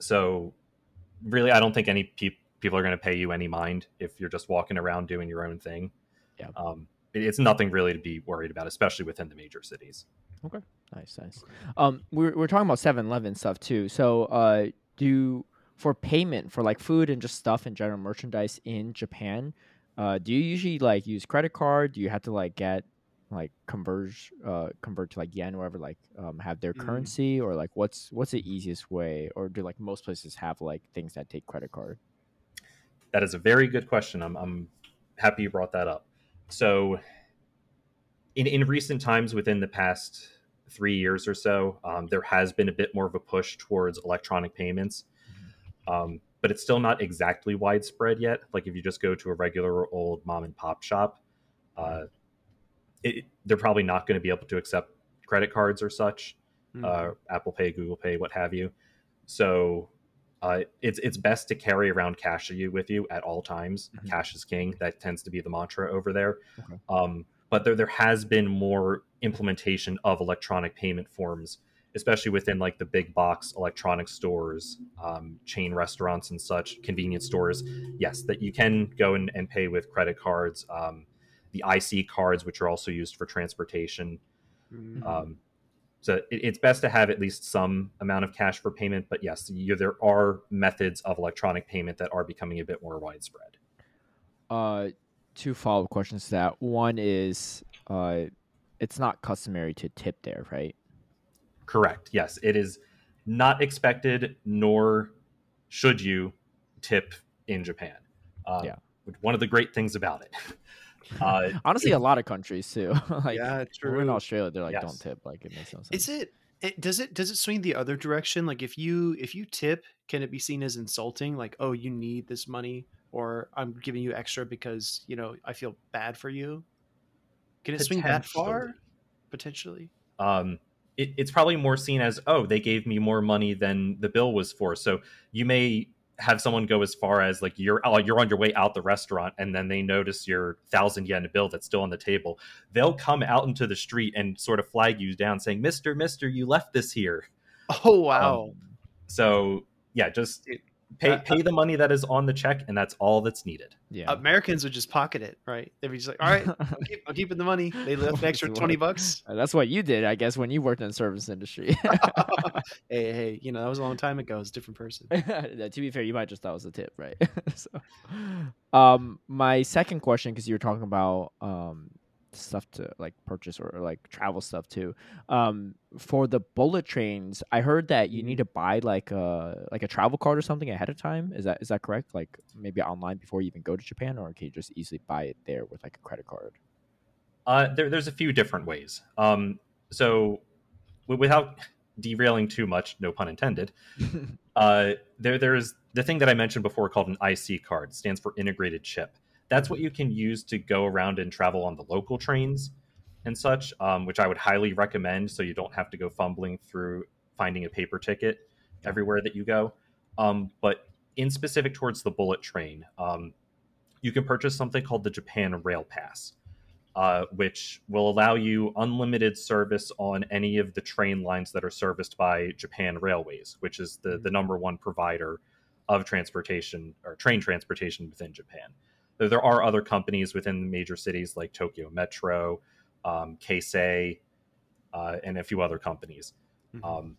so really, I don't think any peop people are going to pay you any mind if you're just walking around doing your own thing. Yeah. Um, it- it's nothing really to be worried about, especially within the major cities. Okay. Nice, nice. Um, we're we're talking about 7-Eleven stuff too. So, uh, do for payment for like food and just stuff and general merchandise in Japan, uh, do you usually like use credit card? Do you have to like get like converge uh convert to like yen or whatever like um have their Mm. currency or like what's what's the easiest way or do like most places have like things that take credit card? That is a very good question. I'm, I'm happy you brought that up. So, in, in recent times, within the past three years or so, um, there has been a bit more of a push towards electronic payments, um, but it's still not exactly widespread yet. Like if you just go to a regular old mom and pop shop, uh, it, they're probably not going to be able to accept credit cards or such. uh, Mhm. Apple Pay, Google Pay, what have you. So uh, it's it's best to carry around cash with you with you at all times. Mhm. Cash is king. That tends to be the mantra over there. Okay. Um, but there there has been more implementation of electronic payment forms, especially within like the big box electronic stores, um, chain restaurants and such, convenience stores. Yes, that you can go and, and pay with credit cards. Um, the IC cards, which are also used for transportation. Mhm. Um, so it, it's best to have at least some amount of cash for payment. But yes, you, there are methods of electronic payment that are becoming a bit more widespread. Uh, two follow up questions to that. One is, uh, it's not customary to tip there, right? Correct. Yes, it is not expected, nor should you tip in Japan. Um, Yeah. One of the great things about it. Uh, Honestly, if- a lot of countries too. like yeah, when we're in. Australia, they're like, Yes. don't tip. Like it makes no sense. Is it, it does it does it swing the other direction? Like if you if you tip, can it be seen as insulting? Like, oh, you need this money, or I'm giving you extra because you know I feel bad for you. Can it swing that far? Potentially. um, it, it's probably more seen as oh they gave me more money than the bill was for. So you may have someone go as far as like you're oh, you're on your way out the restaurant and then they notice your thousand yen bill that's still on the table. They'll come out into the street and sort of flag you down saying mister mister you left this here. Oh um, wow. so yeah just It- pay uh, pay the money that is on the check and that's all that's needed yeah. Americans would just pocket it, right? They'd be just like, "All right, I'm, keep, I'm keeping the money." They left an extra twenty bucks. Uh, That's what you did, I guess, when you worked in the service industry. hey, hey, you know that was a long time ago. It's a different person. To be fair, you might just thought it was a tip, right? so, um, my second question, because you were talking about um stuff to like purchase or, or, like travel stuff too. Um, for the bullet trains, I heard that you need to buy like a like a travel card or something ahead of time. Is that is that correct? Like maybe online before you even go to Japan, or can you just easily buy it there with like a credit card? Uh, there, there's a few different ways. Um, so, w- without derailing too much, no pun intended, uh, there there's the thing that I mentioned before called an IC card. Stands for integrated chip. That's what you can use to go around and travel on the local trains and such, um, which I would highly recommend. So you don't have to go fumbling through finding a paper ticket everywhere that you go. Um, but in specific towards the bullet train, um, you can purchase something called the Japan Rail Pass uh, which will allow you unlimited service on any of the train lines that are serviced by Japan Railways, which is the, the number one provider of transportation or train transportation within Japan. There are other companies within the major cities like Tokyo Metro, um, Keisei, uh, and a few other companies. Mhm. Um,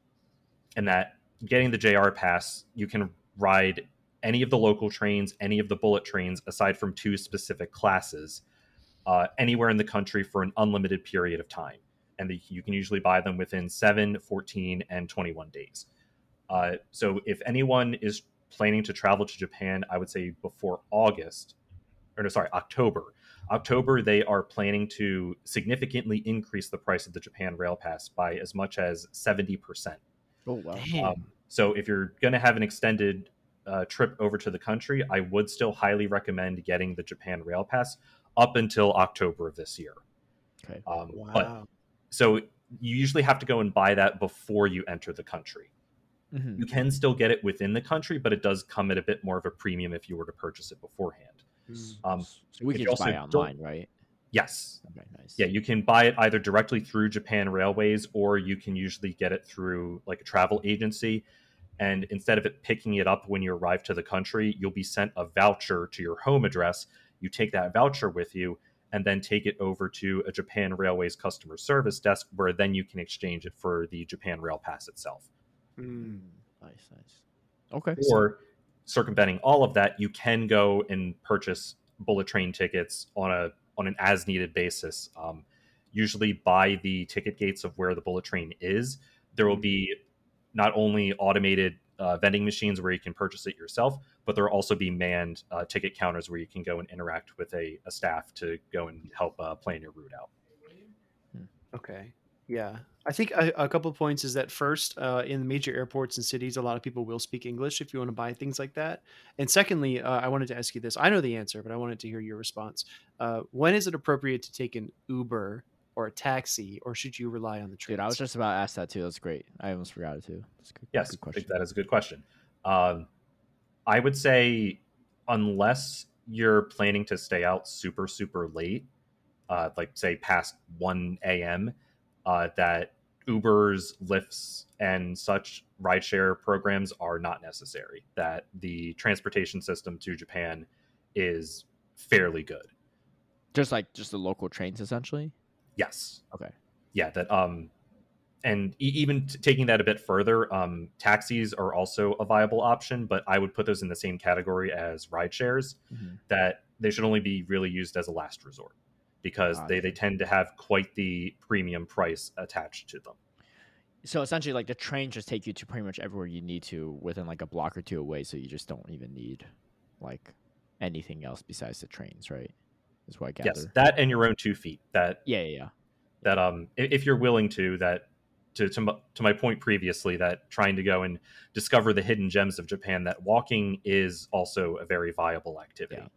and that getting the JR pass, you can ride any of the local trains, any of the bullet trains, aside from two specific classes, uh, anywhere in the country for an unlimited period of time. And the, you can usually buy them within 7, 14, and 21 days. Uh, so if anyone is planning to travel to Japan, I would say before August, or no, sorry, October. October, they are planning to significantly increase the price of the Japan Rail Pass by as much as 70%. oh wow! Um, so if you're going to have an extended uh, trip over to the country, I would still highly recommend getting the Japan Rail Pass up until October of this year. Okay. Um, wow. But so you usually have to go and buy that before you enter the country. Mhm. You can still get it within the country, but it does come at a bit more of a premium if you were to purchase it beforehand. Mm. Um, so we can you just buy it online, right? yes, Okay, nice. yeah, you can buy it either directly through Japan Railways or you can usually get it through like a travel agency. And instead of it picking it up when you arrive to the country, you'll be sent a voucher to your home address. You take that voucher with you and then take it over to a Japan Railways customer service desk where then you can exchange it for the Japan Rail Pass itself. Mm. Mm, nice, nice. Okay. Or circumventing all of that, you can go and purchase bullet train tickets on a on an as needed basis. Um, usually by the ticket gates of where the bullet train is, there will be not only automated uh, vending machines where you can purchase it yourself, but there will also be manned uh, ticket counters where you can go and interact with a, a staff to go and help uh, plan your route out. Okay. Yeah. I think a, a couple of points is that first, uh, in the major airports and cities, a lot of people will speak English if you want to buy things like that. And secondly, uh, I wanted to ask you this. I know the answer, but I wanted to hear your response. Uh, when is it appropriate to take an Uber or a taxi, or should you rely on the train? Dude, I was just about to ask that too. That's great. I almost forgot it too. That's good, Yes, good I think question. that is a good question. Um, I would say unless you're planning to stay out super super late, uh, like say past one a.m., uh, that Ubers, Lyfts, and such rideshare programs are not necessary. That the transportation system to Japan is fairly good. Just like just the local trains, essentially. Yes. Okay. Yeah. That um, and e- even t- taking that a bit further, um, taxis are also a viable option, but I would put those in the same category as ride shares. That they should only be really used as a last resort because they, they tend to have quite the premium price attached to them. So essentially, like the train just take you to pretty much everywhere you need to within like a block or two away. So you just don't even need like anything else besides the trains, right? Is what I gather. Yes, that and your own two feet. That Yeah, yeah, yeah. that um, if you're willing to, that to to to my point previously, that trying to go and discover the hidden gems of Japan, that walking is also a very viable activity,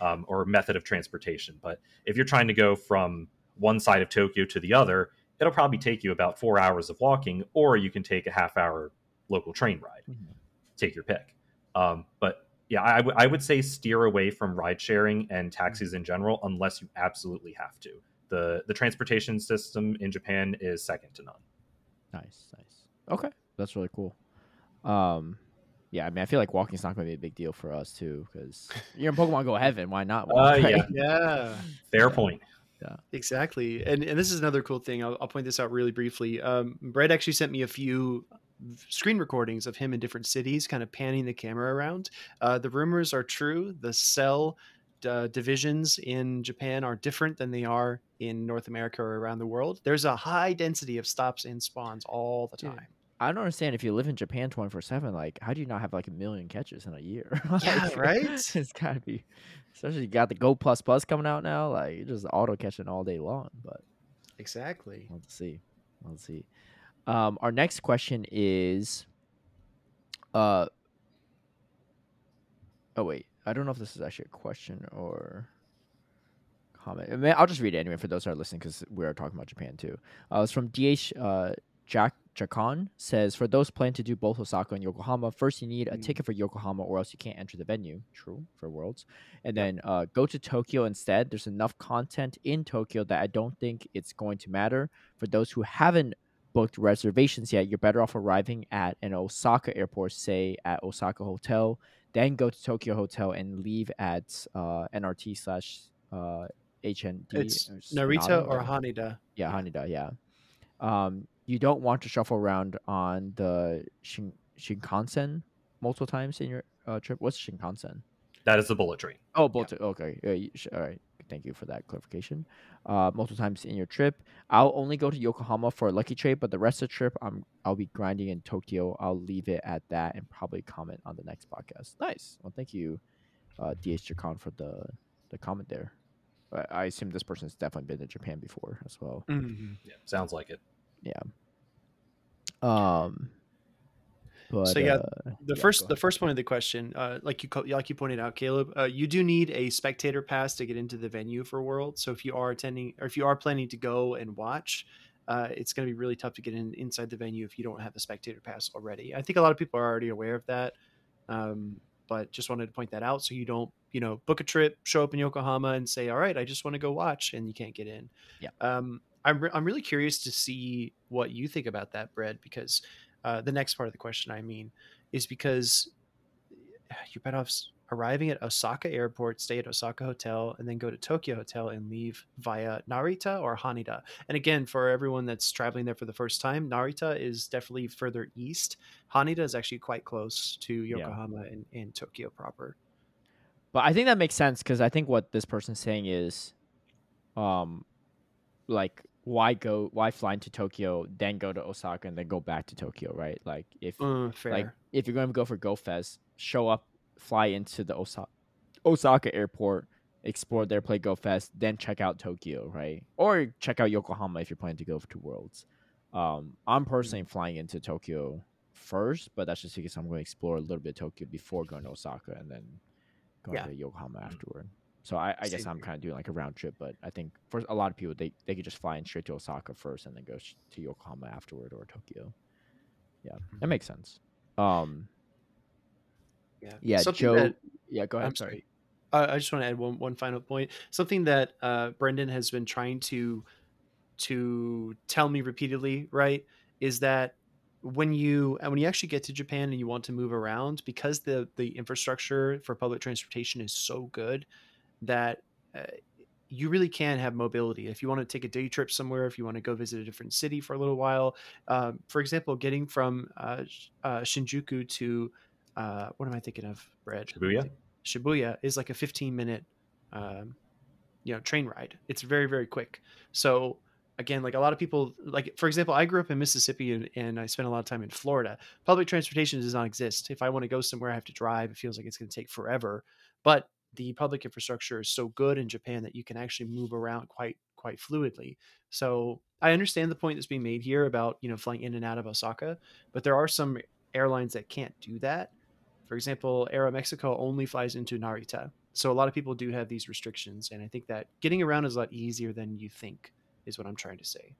um, or method of transportation. But if you're trying to go from one side of Tokyo to the other, it'll probably take you about four hours of walking, or you can take a half hour local train ride. Mhm. Take your pick. Um, but yeah, I would- would say steer away from ride sharing and taxis in general, unless you absolutely have to. the The transportation system in Japan is second to none. Nice, nice. Okay, that's really cool. Um, yeah, I mean, I feel like walking's not going to be a big deal for us too, because you're in Pokemon Go Heaven. Why not? Uh, walk, yeah. right? Yeah. Fair Yeah. point. Yeah. Exactly, and and this is another cool thing. I'll, I'll point this out really briefly. Um, Bread actually sent me a few screen recordings of him in different cities, kind of panning the camera around. Uh, the rumors are true. The cell uh, divisions in Japan are different than they are in North America or around the world. There's a high density of stops and spawns all the Dude, time. I don't understand if you live in Japan 24 7, like, how do you not have like a million catches in a year? Yeah, Like, right? It's got to be, especially you got the Go Plus Plus coming out now, like, you're just auto catching all day long. But Exactly. Let's see. Let's see. Um, our next question is, uh, oh wait, I don't know if this is actually a question or comment. I mean, I'll just read it anyway for those that are listening because we are talking about Japan too. Uh, it's from DH uh, Jack Jakan says for those planning to do both Osaka and Yokohama, first you need a Mm. ticket for Yokohama or else you can't enter the venue. True for Worlds, and then uh, go to Tokyo instead. There's enough content in Tokyo that I don't think it's going to matter. For those who haven't booked reservations yet, you're better off arriving at an Osaka airport, say at Osaka Hotel, then go to Tokyo Hotel and leave at uh, NRT slash uh, HND. It's Narita or. Haneda. Yeah, Haneda, yeah. Um, you don't want to shuffle around on the Shin- Shinkansen multiple times in your uh, trip. What's Shinkansen? That is the bullet train. Oh, both. Okay. Yeah, you sh- all right. Thank you for that clarification. Uh, multiple times in your trip. I'll only go to Yokohama for a lucky trade, but the rest of the trip, I'm I'll be grinding in Tokyo. I'll leave it at that and probably comment on the next podcast. Nice. Well, thank you, uh, DH Jakan, for the the comment there. I, I assume this person's definitely been to Japan before as well. Mhm. Yeah, sounds like it. Um. But, So, yeah, uh, the yeah, first the first point of the question uh, like you like you pointed out caleb uh, you do need a spectator pass to get into the venue for world so if you are attending or if you are planning to go and watch uh, it's going to be really tough to get in inside the venue if you don't have a spectator pass already i think a lot of people are already aware of that um, but just wanted to point that out so you don't you know book a trip show up in yokohama and say all right i just want to go watch and you can't get in Yeah. um, I'm, re- I'm really curious to see what you think about that bread because uh, the next part of the question i mean is because you're better off arriving at Osaka airport, stay at Osaka hotel, and then go to Tokyo hotel and leave via Narita or Haneda. And again, for everyone that's traveling there for the first time, Narita is definitely further east. Haneda is actually quite close to Yokohama and, and Tokyo proper. But I think that makes sense because I think what this person's saying is, um, like why go why fly into Tokyo then go to Osaka and then go back to Tokyo, right? Like if Uh, like if you're going to go for Go Fest, show up, fly into the Osa- Osaka airport, explore there, play Go Fest, then check out Tokyo, right? Or check out Yokohama if you're planning to go to Worlds. Um, I'm personally flying into Tokyo first, but that's just because I'm going to explore a little bit of Tokyo before going to Osaka and then going Yeah. to Yokohama afterward. So I, I guess I'm kind of doing like a round trip, but I think for a lot of people, they, they could just fly in straight to Osaka first and then go sh- to Yokohama afterward or Tokyo. Yeah, that Mhm. makes sense. Um, Yeah. yeah, Something Joe. that- yeah, go ahead. I'm sorry. Uh, I just want to add one one final point. Something that uh, Brendan has been trying to to tell me repeatedly, right, is that when you when you actually get to Japan and you want to move around, because the the infrastructure for public transportation is so good that uh, you really can have mobility. If you want to take a day trip somewhere, if you want to go visit a different city for a little while, um, for example, getting from uh, uh, Shinjuku to uh, what am I thinking of? Brad Shibuya? Shibuya is like a 15 minute, um, you know, train ride. It's very very quick. So again, like a lot of people, like for example, I grew up in Mississippi and, and I spent a lot of time in Florida. Public transportation does not exist. If I want to go somewhere, I have to drive. It feels like it's going to take forever. But the public infrastructure is so good in Japan that you can actually move around quite quite fluidly. So I understand the point that's being made here about you know flying in and out of Osaka, but there are some airlines that can't do that. For example, Aeromexico only flies into Narita. So a lot of people do have these restrictions, and I think that getting around is a lot easier than you think. Is what I'm trying to say.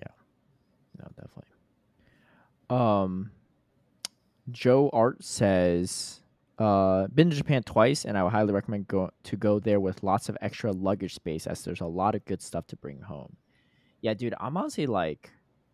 Yeah, no, definitely. Um, Joe Art says, uh, been to Japan twice, and I would highly recommend go to go there with lots of extra luggage space, as there's a lot of good stuff to bring home. Yeah, dude, I'm honestly like,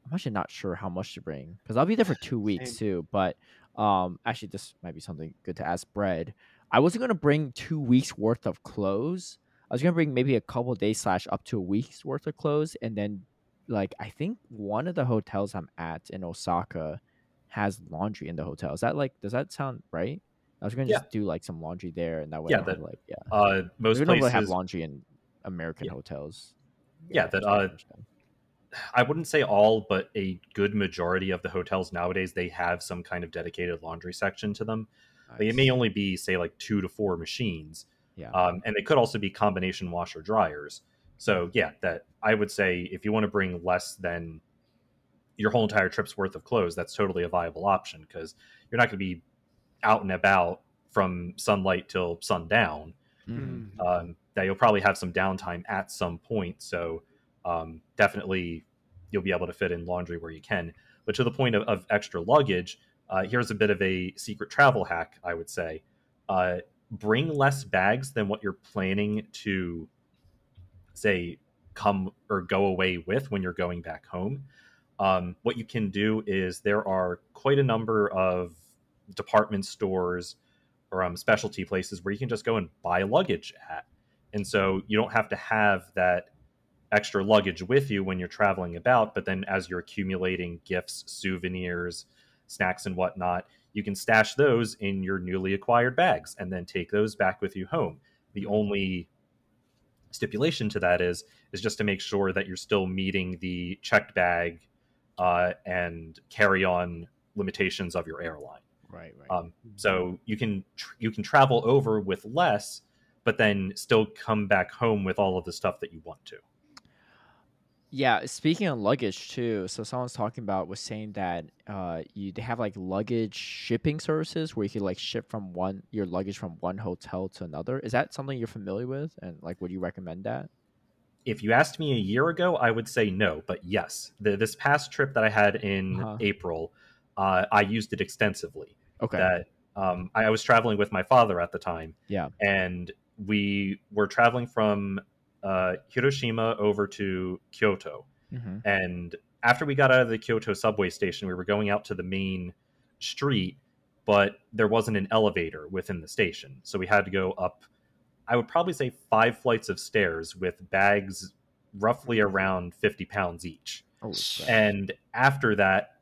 I'm actually not sure how much to bring because I'll be there for two weeks Same. too. But um, actually, this might be something good to ask Bread. I wasn't gonna bring two weeks worth of clothes. I was gonna bring maybe a couple days slash up to a week's worth of clothes, and then like I think one of the hotels I'm at in Osaka has laundry in the hotel. Is that like does that sound right? I was gonna Yeah. just do like some laundry there, and that way Yeah, I don't have, that- like yeah. Uh, most we really places, have laundry in American Yeah. hotels. Yeah, that, so I uh. I wouldn't say all, but a good majority of the hotels nowadays they have some kind of dedicated laundry section to them. Like, it may only be say like two to four machines, yeah. um, and they could also be combination washer dryers. So yeah, that I would say if you want to bring less than your whole entire trip's worth of clothes, that's totally a viable option because you're not going to be out and about from sunlight till sundown. Mhm. Um, that you'll probably have some downtime at some point. So um, definitely you'll be able to fit in laundry where you can. But to the point of, of extra luggage, uh, here's a bit of a secret travel hack, I would say. Uh, bring less bags than what you're planning to, say, come or go away with when you're going back home. Um, what you can do is there are quite a number of department stores or um, specialty places where you can just go and buy luggage at. And so you don't have to have that extra luggage with you when you're traveling about. But then as you're accumulating gifts, souvenirs, snacks, and whatnot, you can stash those in your newly acquired bags and then take those back with you home. The only stipulation to that is is just to make sure that you're still meeting the checked bag uh, and carry on limitations of your airline. Right, right. Um, so you can tr- you can travel over with less, but then still come back home with all of the stuff that you want to. Yeah, speaking of luggage too, so someone's talking about was saying that uh you they have like luggage shipping services where you could like ship from one your luggage from one hotel to another. Is that something you're familiar with? And like would you recommend that? If you asked me a year ago, I would say no, but yes, the, this past trip that I had in Uh-huh. April, uh, I used it extensively. Okay. That um, I, I was traveling with my father at the time, yeah. and we were traveling from uh, Hiroshima over to Kyoto. hmm And after we got out of the Kyoto subway station, we were going out to the main street, but there wasn't an elevator within the station. So we had to go up, I would probably say five flights of stairs with bags roughly around 50 pounds each. Oh. And after that,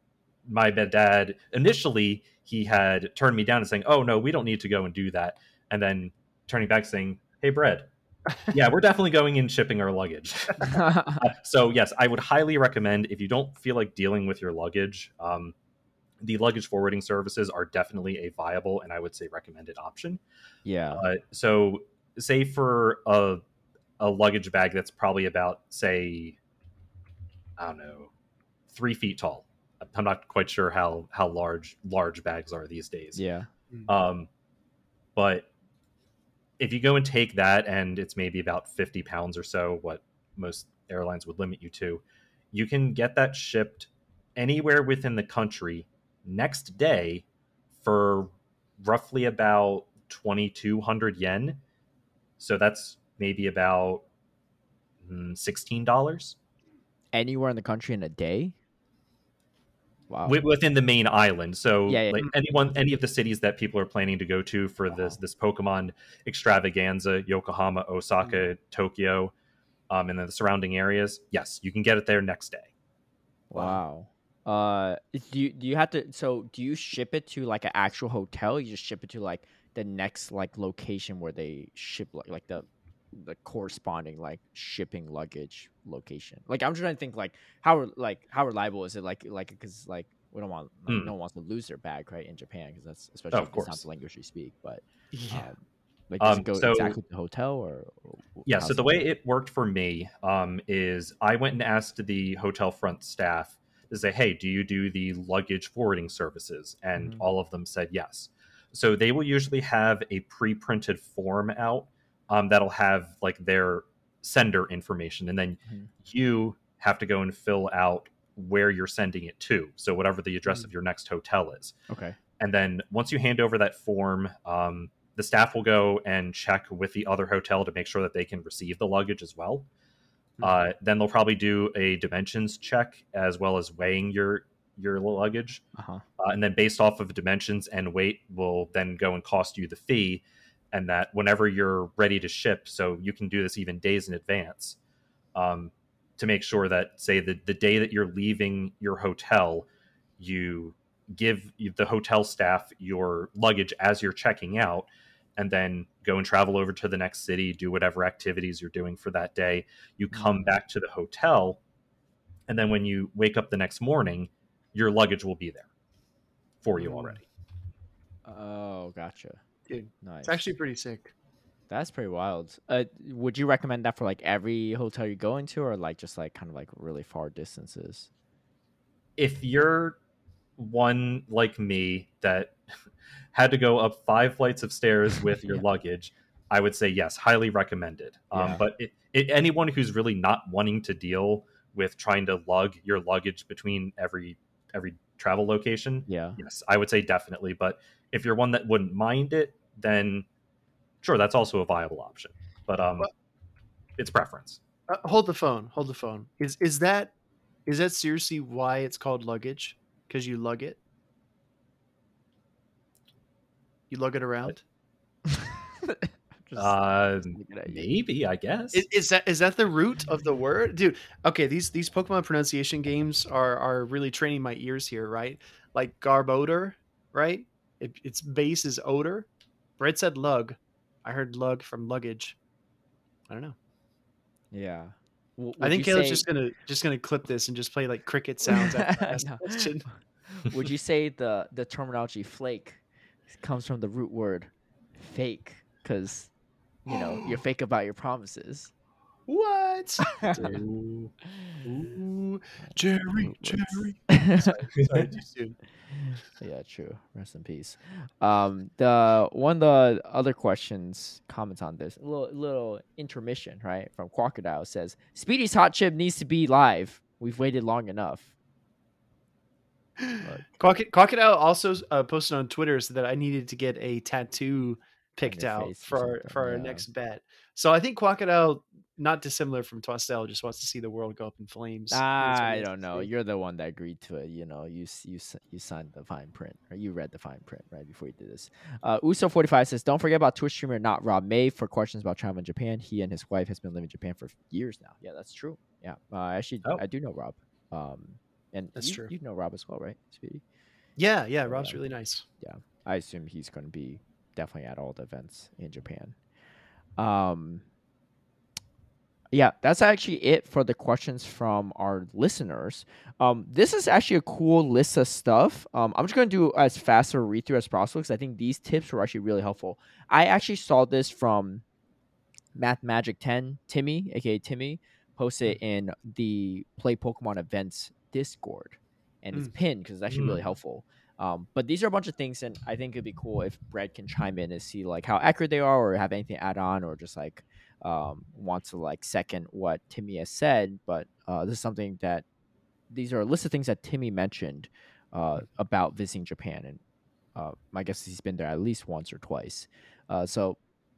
my dad initially he had turned me down and saying, "Oh no, we don't need to go and do that," and then turning back saying, "Hey, Bread, yeah, we're definitely going in shipping our luggage." Uh, so yes, I would highly recommend if you don't feel like dealing with your luggage, um, the luggage forwarding services are definitely a viable and I would say recommended option. yeah. Uh, so say for a a luggage bag that's probably about say I don't know three feet tall. I'm not quite sure how how large large bags are these days. yeah. Um, but if you go and take that, and it's maybe about fifty pounds or so, what most airlines would limit you to, you can get that shipped anywhere within the country next day for roughly about 2200 yen so that's maybe about mm, $16 Anywhere in the country in a day? Wow. Wi- within the main island so Yeah, yeah. like anyone any of the cities that people are planning to go to for this Wow. this pokemon extravaganza yokohama osaka Mm. tokyo um, and then the surrounding areas yes you can get it there next day Wow. Uh, do you do you have to? So do you ship it to like an actual hotel? You just ship it to like the next like location where they ship like like the the corresponding like shipping luggage location. Like I'm trying to think like how like how reliable is it? Like like because like we don't want like, Hmm. no one wants to lose their bag right in Japan because that's especially of if it's not the language you speak. But Yeah. um, like does Um, it go so- exactly to the hotel or Yeah, so the way it worked for me um, is I went and asked the hotel front staff to say, hey, do you do the luggage forwarding services? And Mhm. all of them said yes. So they will usually have a pre printed form out um, that'll have like their sender information. And then Mhm. you have to go and fill out where you're sending it to. So whatever the address Mhm. of your next hotel is. okay And then once you hand over that form, um, the staff will go and check with the other hotel to make sure that they can receive the luggage as well. Uh, then they'll probably do a dimensions check as well as weighing your your luggage, uh huh uh, and then based off of dimensions and weight, will then go and cost you the fee. And that whenever you're ready to ship, so you can do this even days in advance, um, to make sure that say the the day that you're leaving your hotel, you give the hotel staff your luggage as you're checking out and then go and travel over to the next city do whatever activities you're doing for that day you come Mm. back to the hotel and then when you wake up the next morning your luggage will be there for you Mm. already oh gotcha Dude, nice It's actually pretty sick. That's pretty wild. Uh, would you recommend that for like every hotel you go into, or like just like kind of like really far distances? if you're one like me that had to go up five flights of stairs with your Yeah. luggage, I would say yes, highly recommended. Um, Yeah. But it, it, anyone who's really not wanting to deal with trying to lug your luggage between every every travel location, Yeah. yes, I would say definitely. But if you're one that wouldn't mind it, then sure, that's also a viable option. But um, Well- it's preference. Uh, hold the phone. Hold the phone. Is is that is that seriously why it's called luggage? Because you lug it. You lug it around. Just Uh, looking at you. maybe I guess. Is, is that is that the root of the word, dude? Okay, these these Pokemon pronunciation games are are really training my ears here, right? Like Garbodor, right? It, its base is odor. Bread said lug. I heard lug from luggage. I don't know. yeah. W- I think Caleb's say- just gonna just gonna clip this and just play like cricket sounds after I No. question. would you say the the terminology flake comes from the root word fake? Because you know you're fake about your promises. What? Ooh. Ooh, Jerry, Jerry. Sorry, too soon. yeah, true. Rest in peace. Um, the one of the other questions, comments on this, a little little intermission, right? From Crocodile says, "Speedy's hot chip needs to be live. We've waited long enough." Crockett, Crocodile also uh, posted on Twitter so that I needed to get a tattoo picked out for our, for our yeah. next bet. So I think Crocodile, not dissimilar from Twastel, just wants to see the world go up in flames. That's what he I don't know. You're the one that agreed to it. You know, you you you signed the fine print, or you read the fine print right before you did this. Uh, Uso forty five says, "Don't forget about Twitch streamer not Rob May for questions about travel in Japan. He and his wife has been living in Japan for years now. Yeah, that's true. Yeah, uh, actually, Oh. I do know Rob. Um, and That's you, true. You know Rob as well, right, Speedy? Yeah, yeah, Rob's Yeah. really nice. Yeah, I assume he's going to be definitely at all the events in Japan. Um, yeah, that's actually it for the questions from our listeners. Um, this is actually a cool list of stuff. Um, I'm just going to do as fast a read through as possible because I think these tips were actually really helpful. I actually saw this from Math Magic 10, Timmy, aka Timmy, posted in the Play Pokemon Events Discord. And it's Mm. pinned because it's actually really Mm. helpful. Um, but these are a bunch of things, and I think it'd be cool if Bread can chime in and see like how accurate they are, or have anything to add on, or just like um, want to like second what Timmy has said. But uh, this is something that these are a list of things that Timmy mentioned uh, about visiting Japan, and uh, my guess is he's been there at least once or twice. Uh, so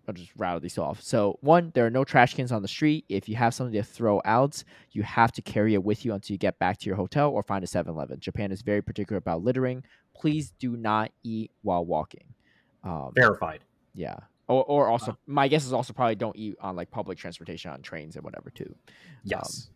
I'll just rattle these off. So one, there are no trash cans on the street. If you have something to throw out, you have to carry it with you until you get back to your hotel or find a 7-Eleven. Japan is very particular about littering. Please do not eat while walking. Um, Verified. Yeah. Or, or also, uh, my guess is also probably don't eat on like public transportation on trains and whatever too. Yes.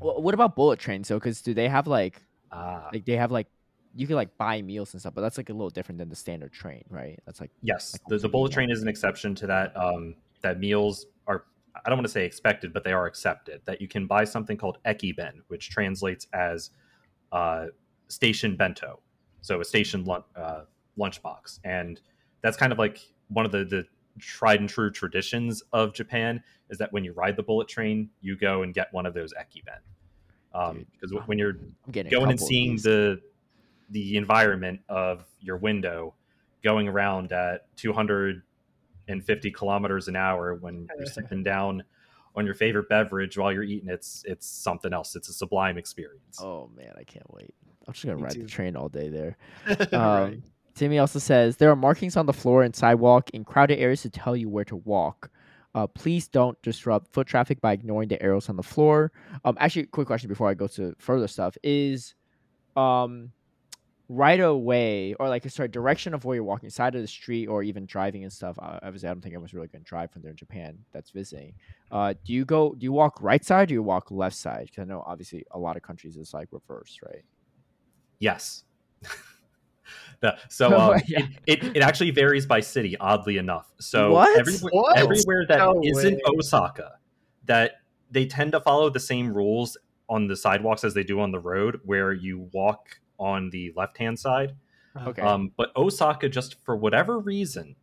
Um, well, what about bullet trains though? Because do they have like, uh, like they have like you can like buy meals and stuff, but that's like a little different than the standard train, right? That's like yes, like the, the bullet train is an exception to that. Um, that meals are I don't want to say expected, but they are accepted. That you can buy something called ekiben, which translates as uh, station bento, so a station lunch uh, lunchbox, and that's kind of like one of the the tried and true traditions of Japan is that when you ride the bullet train, you go and get one of those ekiben. Um, because when you're going and seeing the the environment of your window going around at 250 kilometers an hour when you're sipping down on your favorite beverage while you're eating it's it's something else it's a sublime experience oh man i can't wait i'm just gonna Me ride too. the train all day there um, right. Timmy also says there are markings on the floor and sidewalk in crowded areas to tell you where to walk. Uh, please don't disrupt foot traffic by ignoring the arrows on the floor. Um actually quick question before i go to further stuff is um right away or like sorry direction of where you're walking side of the street or even driving and stuff uh, obviously i don't think everyone's really going to drive from there in japan. That's visiting. Uh, do you go do you walk right side or do you walk left side? Because i know obviously a lot of countries is like reverse right? Yes so um, yeah. it, it, it, actually varies by city oddly enough so what? everywhere, what? everywhere that no not osaka that they tend to follow the same rules on the sidewalks as they do on the road where you walk on the left hand side. Okay. Um, but Osaka, just for whatever reason,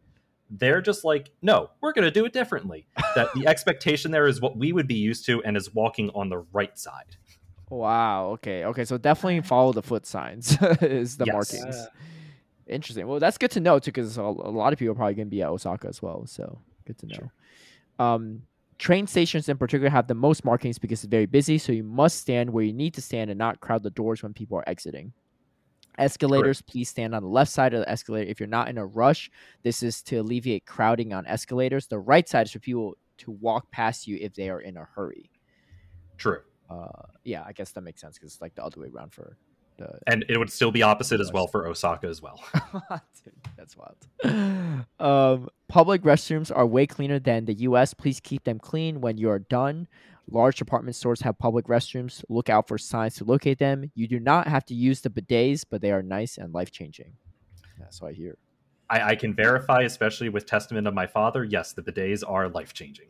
they're just like, no, we're going to do it differently. that the expectation there is what we would be used to and is walking on the right side. Wow. Okay. Okay. So definitely follow the foot signs is the yes. markings. Yeah. Interesting. Well, that's good to know too, because a lot of people are probably going to be at Osaka as well. So good to know. Sure. Um, train stations in particular have the most markings because it's very busy. So you must stand where you need to stand and not crowd the doors when people are exiting. Escalators, please stand on the left side of the escalator. If you're not in a rush, this is to alleviate crowding on escalators. The right side is for people to walk past you if they are in a hurry. True. Uh, yeah, I guess that makes sense because it's like the other way around for the. And it would still be opposite as well for Osaka as well. Dude, that's wild. Um, public restrooms are way cleaner than the U.S. Please keep them clean when you are done. Large department stores have public restrooms. Look out for signs to locate them. You do not have to use the bidets, but they are nice and life changing. That's what I hear. I, I, can verify, especially with testament of my father. Yes, the bidets are life changing.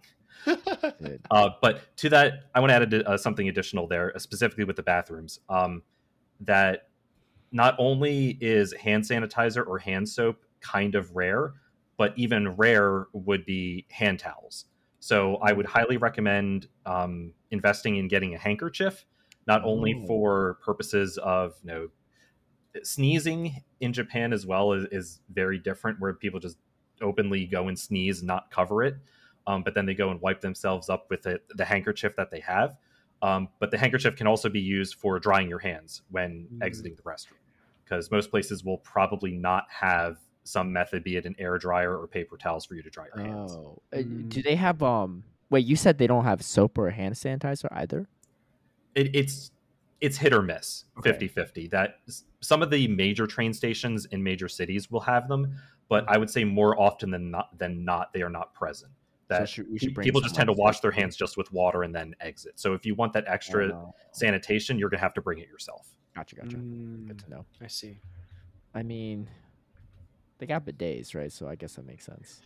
uh, but to that, I want to add uh, something additional there, uh, specifically with the bathrooms. Um, that not only is hand sanitizer or hand soap kind of rare, but even rare would be hand towels. So I would highly recommend um, investing in getting a handkerchief, not only Ooh. for purposes of you know sneezing in Japan as well is, is, very different, where people just openly go and sneeze and not cover it, um, but then they go and wipe themselves up with it, the handkerchief that they have. Um, but the handkerchief can also be used for drying your hands when mm. exiting the restroom, because most places will probably not have some method, be it an air dryer or paper towels for you to dry your hands. Oh, uh, do they have um? Wait, you said they don't have soap or hand sanitizer either. It, it's it's hit or miss, okay. 50-50. That some of the major train stations in major cities will have them, but I would say more often than not than not they are not present. That so should, should people just tend to wash their hands just with water and then exit. So if you want that extra oh, sanitation, you're gonna have to bring it yourself. Gotcha, gotcha. Mm, Good to know. I see. I mean, they got bidets, right? So I guess that makes sense.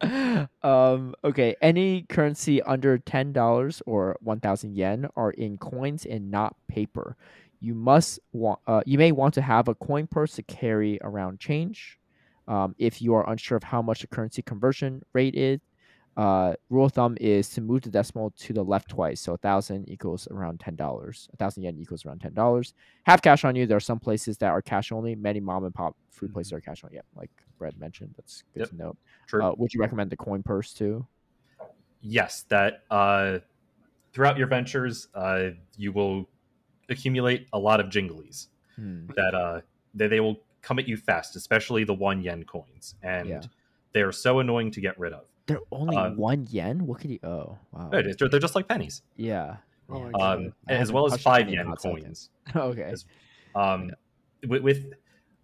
um, okay, any currency under ten dollars or one thousand yen are in coins and not paper. You must want. Uh, you may want to have a coin purse to carry around change. Um, if you are unsure of how much the currency conversion rate is, Uh, rule of thumb is to move the decimal to the left twice. So a thousand equals around ten dollars. A thousand yen equals around ten dollars. Have cash on you. There are some places that are cash only. Many mom and pop food places are cash only. Yeah, like Bread mentioned. That's good Yep. to know. True. Uh, would you recommend the coin purse too? yes, that uh, throughout your ventures, uh, you will accumulate a lot of jinglies Hmm. that uh, they, they will come at you fast, especially the one yen coins, and Yeah. they are so annoying to get rid of. They're only Uh, one yen. What could you? Oh, wow. They're, they're they're just like pennies, Yeah. Oh my God. um, as well as five penny in a yen hot coins. okay. As- Um, with, with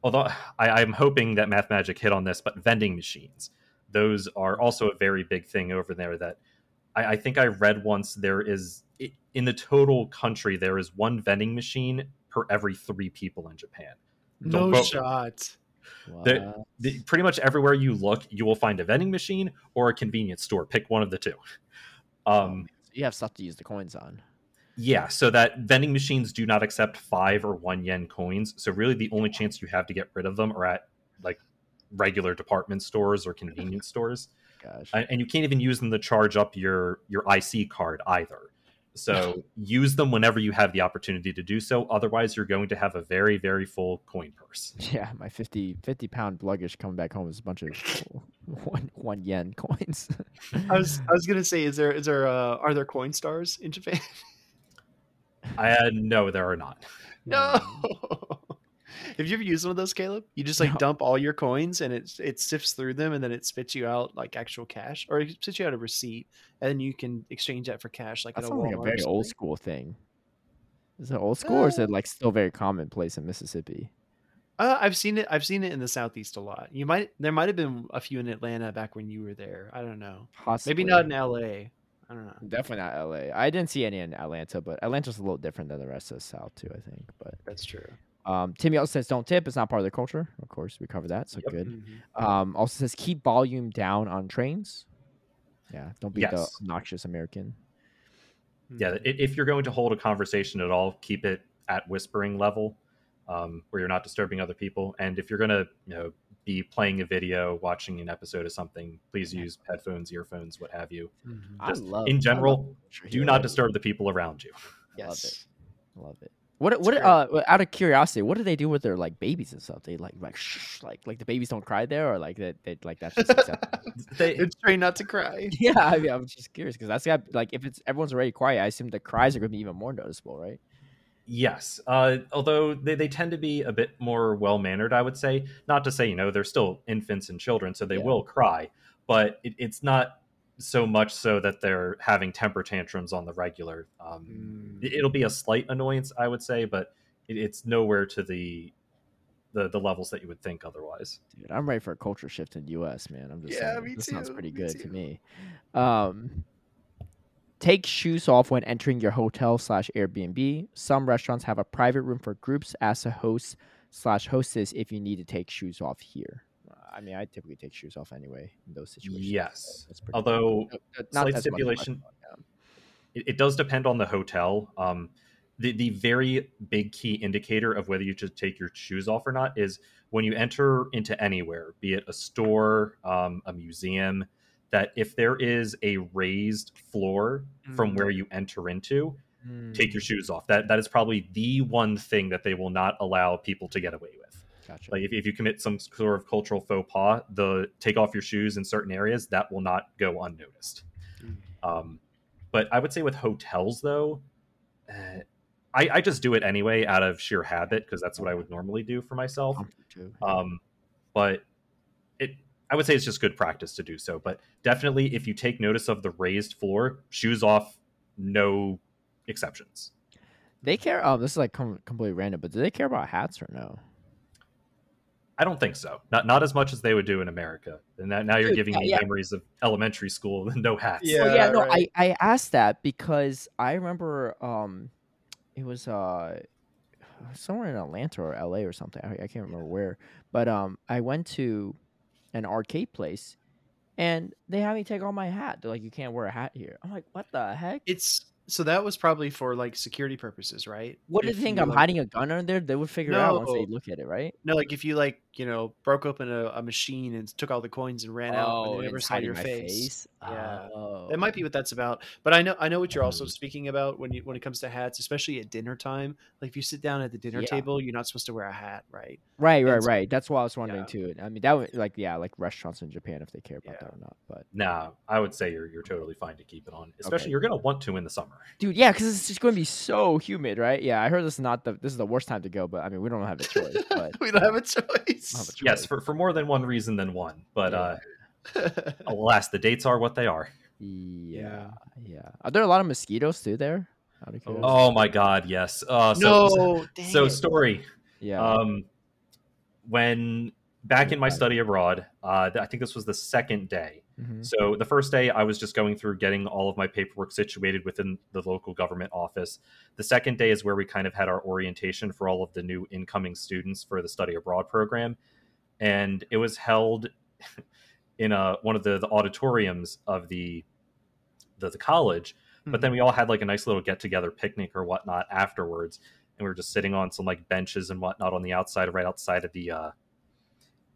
although I, I'm hoping that Math Magic hit on this, but vending machines, those are also a very big thing over there. That I, I think I read once there is in the total country there is one vending machine per every three people in Japan. No Don't quote me. shot. There- The, pretty much everywhere you look, you will find a vending machine or a convenience store. Pick one of the two. Um, you have stuff to use the coins on. Yeah, so that vending machines do not accept five or one yen coins. So really, the only chance you have to get rid of them are at like regular department stores or convenience stores, Gosh. and and you can't even use them to charge up your your IC card either. So use them whenever you have the opportunity to do so. Otherwise, you're going to have a very very full coin purse. Yeah, my 50, 50 pound luggage coming back home is a bunch of one one yen coins. I was I was gonna say, is there is there uh, are there Coinstars in Japan? I uh, no, there are not. no. Have you ever used one of those, Caleb? You just like No. dump all your coins and it it sifts through them and then it spits you out like actual cash, or it spits you out a receipt, and then you can exchange that for cash like That at a like a very old school thing. Is it old school or is Uh, it like still very commonplace in Mississippi? Uh, I've seen it. I've seen it in the southeast a lot. You might there might have been a few in Atlanta back when you were there. I don't know. Possibly. Maybe not in L.A. I don't know. Definitely not LA. I didn't see any in Atlanta, but Atlanta's a little different than the rest of the South too. I think. But That's true. Um, Timmy also says don't tip. It's not part of the culture. Of course, we cover that. So Yep. good. Mhm. Um, also says keep volume down on trains. Yeah, don't be the Yes. obnoxious American. yeah if you're going to hold a conversation at all keep it at whispering level um, where you're not disturbing other people and if you're going to you know be playing a video watching an episode of something please use headphones earphones what have you Mhm. I love in general, love do not disturb the people around you Yes. Love it. What what uh out of curiosity, what do they do with their like babies and stuff? They like like shh, like like the babies don't cry there, or like they, they like that's just acceptable. they, it's trained not to cry. yeah, I mean, I'm just curious because that's got like if it's everyone's already quiet, I assume the cries are gonna be even more noticeable, right? yes uh, although they, they tend to be a bit more well mannered i would say not to say you know they're still infants and children so they Yeah. will cry but it, it's not so much so that they're having temper tantrums on the regular um, Mm. it- it'll be a slight annoyance i would say but it, it's nowhere to the, the the levels that you would think otherwise Dude, I'm ready for a culture shift in the U.S. Man, I'm just Yeah, saying. me this sounds too, pretty me good to me. Um, take shoes off when entering your hotel slash Airbnb. Some restaurants have a private room for groups. Ask the host slash hostess if you need to take shoes off here. I mean, I typically take shoes off anyway in those situations. yes that's although slight as much as my stipulation- it, it does depend on the hotel. Um, the the very big key indicator of whether you should take your shoes off or not is when you enter into anywhere, be it a store, um, a museum, that if there is a raised floor from Mm. where you enter into, Mm, take your shoes off. That that is probably the one thing that they will not allow people to get away with. Gotcha. Like if, if you commit some sort of cultural faux pas, the take off your shoes in certain areas, that will not go unnoticed. Mm. Um, but I would say with hotels though, uh, I, I just do it anyway out of sheer habit because that's what I would normally do for myself. Um, but it, I would say it's just good practice to do so. But definitely, if you take notice of the raised floor, shoes off, no exceptions. they care. Oh, this is like com- completely random, but do they care about hats or no? I don't think so. Not not as much as they would do in America. And now, now you're Dude, giving yeah, me yeah. memories of elementary school and no hats. Yeah. well, yeah, no, right. I, I asked that because I remember um, it was uh, somewhere in Atlanta or LA or something. I, I can't remember where, but um, I went to an arcade place, and they had me take off my hat. They're like, "You can't wear a hat here." I'm like, "What the heck?" It's so that was probably for like security purposes, right? What do you think? you, I'm like- hiding a gun under there? They would figure it out once they look at it, right? No, like if you like, you know, broke open a, a machine and took all the coins and ran out, Oh, and they never saw your my face. Yeah. Oh. That might be what that's about. But I know I know what you're also Mm. speaking about when you when it comes to hats, especially at dinner time. Like if you sit down at the dinner Yeah. table, you're not supposed to wear a hat, right? Right, right, so- right. That's why I was wondering Yeah. too. I mean, that would like yeah, like restaurants in Japan if they care about Yeah. that or not. But Nah, I would say you're you're totally fine to keep it on, especially Okay. you're gonna want to in the summer. Dude, yeah, because it's just going to be so humid, right? Yeah, I heard this is not the this is the worst time to go, but I mean, we don't have a choice. But we don't have a don't have a choice. choice. Yes, for, for more than one reason than one. But Yeah. uh, alas, the dates are what they are. yeah, yeah. Are there a lot of mosquitoes too there? Out of curiosity? Oh my god, yes. Uh, so, no, dang so story. yeah. Um, when back in my study abroad, uh, I think this was the second day. Mhm. So the first day, I was just going through getting all of my paperwork situated within the local government office. The second day is where we kind of had our orientation for all of the new incoming students for the study abroad program, and it was held in a one of the, the auditoriums of the, the the college. But then we all had like a nice little get together picnic or whatnot afterwards, and we were just sitting on some like benches and whatnot on the outside, right outside of the uh,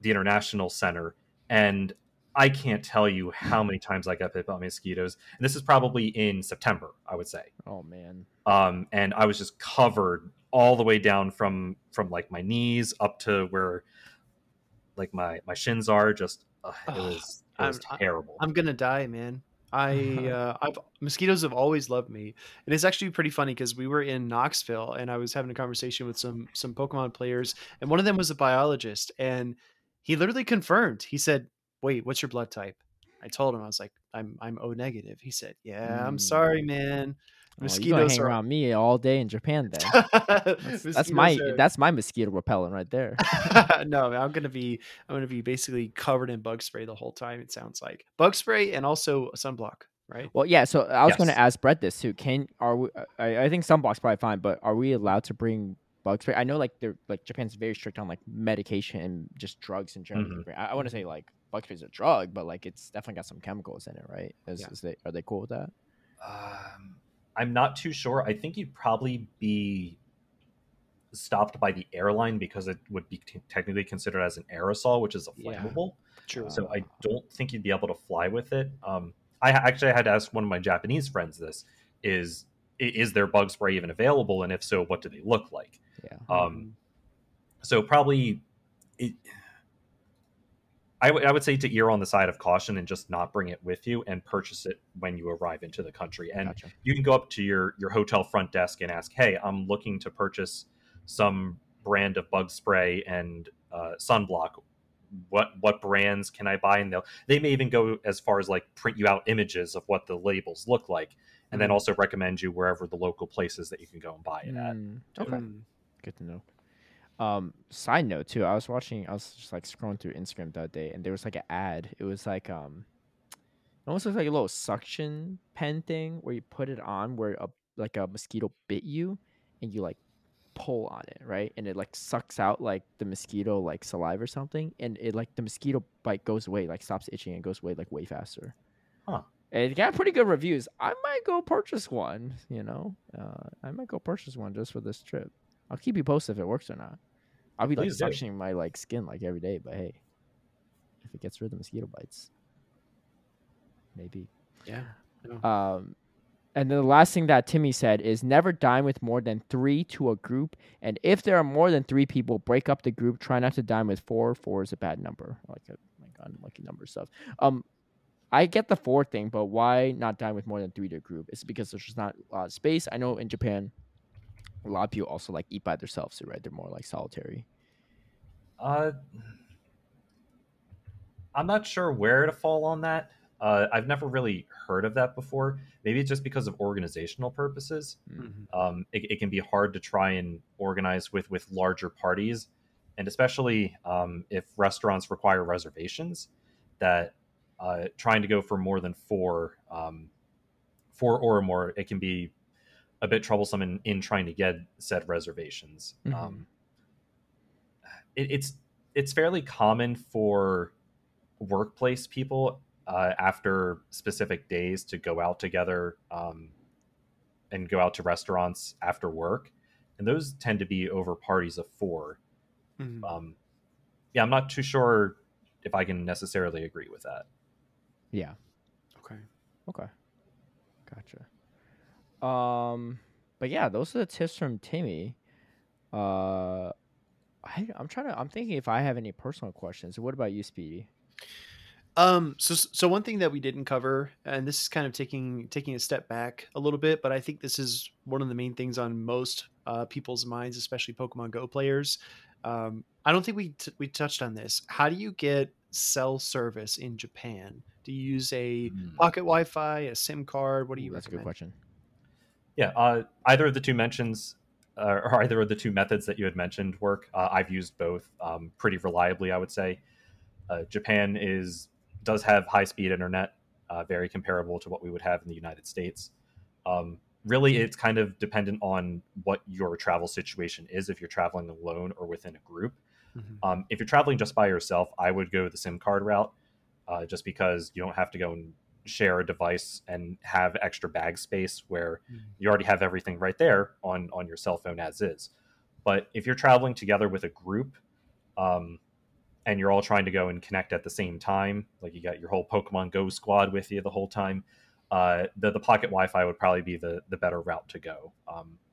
the international center. And I can't tell you how many times I got bit by mosquitoes. And this is probably in September, I would say. oh man. Um, and I was just covered all the way down from from like my knees up to where like my my shins are. Just uh, it was it was I'm- terrible. I'm gonna die, man. I uh, I've mosquitoes have always loved me, and it's actually pretty funny because we were in Knoxville and I was having a conversation with some some Pokemon players, and one of them was a biologist, and he literally confirmed. He said, "Wait, what's your blood type?" I told him I was like, "I'm I'm O negative." He said, "Yeah, I'm Mm. sorry, man. Oh, Mosquitoes hang are around me all day in Japan then. That's, that's my are- that's my mosquito repellent right there. no, man, I'm gonna be I'm gonna be basically covered in bug spray the whole time. It sounds like bug spray and also sunblock, right? Well, yeah. So I was gonna ask Brett this too. Can are we? I, I think sunblock's probably fine, but are we allowed to bring bug spray? I know like they're like Japan's very strict on like medication and just drugs in general. Mhm. I, I want to say like bug spray's a drug, but like it's definitely got some chemicals in it, right? Is, Yeah. is they are they cool with that? Um, I'm not too sure. I think you'd probably be stopped by the airline because it would be t- technically considered as an aerosol, which is a Yeah. flammable. True. So I don't think you'd be able to fly with it. Um, I ha- actually had to ask one of my Japanese friends this: is is there bug spray even available, and if so, what do they look like? Yeah. Um, so probably it. I would- say to err on the side of caution and just not bring it with you and purchase it when you arrive into the country. And gotcha. you can go up to your your hotel front desk and ask, "Hey, I'm looking to purchase some brand of bug spray and uh, sunblock. What what brands can I buy?" And they'll they may even go as far as like print you out images of what the labels look like, and then Mhm. also recommend you wherever the local places that you can go and buy it at. Mm, okay. Mm. Good to know. Um, side note too, I was watching, I was just like scrolling through Instagram that day, and there was like an ad. It was like um, it almost looks like a little suction pen thing where you put it on where a like a mosquito bit you, and you like pull on it, right? And it like sucks out like the mosquito like saliva or something, and it like the mosquito bite goes away, like stops itching and goes away like way faster. Huh. And it got pretty good reviews. I might go purchase one. You know, uh, I might go purchase one just for this trip. I'll keep you posted if it works or not. I'll be like Please do. suctioning my like skin like every day, but hey, if it gets rid of mosquito bites, maybe. Yeah. Um, and then the last thing that Timmy said is never dine with more than three to a group, and if there are more than three people, break up the group. Try not to dine with four. Four is a bad number. Like a my god, lucky number stuff. Um, I get the four thing, but why not dine with more than three to a group? It's because there's just not a lot of space. I know in Japan, a lot of people also like eat by themselves, right? They're more like solitary. Uh, I'm not sure where to fall on that. Uh, I've never really heard of that before. Maybe it's just because of organizational purposes. Mhm. Um, it, it can be hard to try and organize with with larger parties, and especially um, if restaurants require reservations. That uh, trying to go for more than four, um, four or more, it can be a bit troublesome in, in trying to get said reservations. Mhm. Um, it, it's it's fairly common for workplace people uh, after specific days to go out together um, and go out to restaurants after work, and those tend to be over parties of four. Mhm. Um, yeah, I'm not too sure if I can necessarily agree with that. Yeah. Okay. Okay. Gotcha. Um, but yeah, those are the tips from Timmy. Uh, I, I'm trying to. I'm thinking if I have any personal questions. What about you, Speedy? Um, so so one thing that we didn't cover, and this is kind of taking taking a step back a little bit, but I think this is one of the main things on most uh, people's minds, especially Pokemon Go players. Um, I don't think we t- we touched on this. How do you get cell service in Japan? Do you use a Hmm. pocket Wi-Fi, a SIM card? What do you Ooh, That's a good question. Yeah, uh, either of the two mentions, uh, or either of the two methods that you had mentioned work. Uh, I've used both um, pretty reliably, I would say. Uh, Japan is does have high speed internet, uh, very comparable to what we would have in the United States. Um, really, it's kind of dependent on what your travel situation is. If you're traveling alone or within a group, Mhm. um, if you're traveling just by yourself, I would go the SIM card route, uh, just because you don't have to go and share a device and have extra bag space where Mhm. you already have everything right there on on your cell phone as is. But if you're traveling together with a group, um, and you're all trying to go and connect at the same time, like you got your whole Pokemon Go squad with you the whole time, uh, the the pocket Wi-Fi would probably be the the better route to go.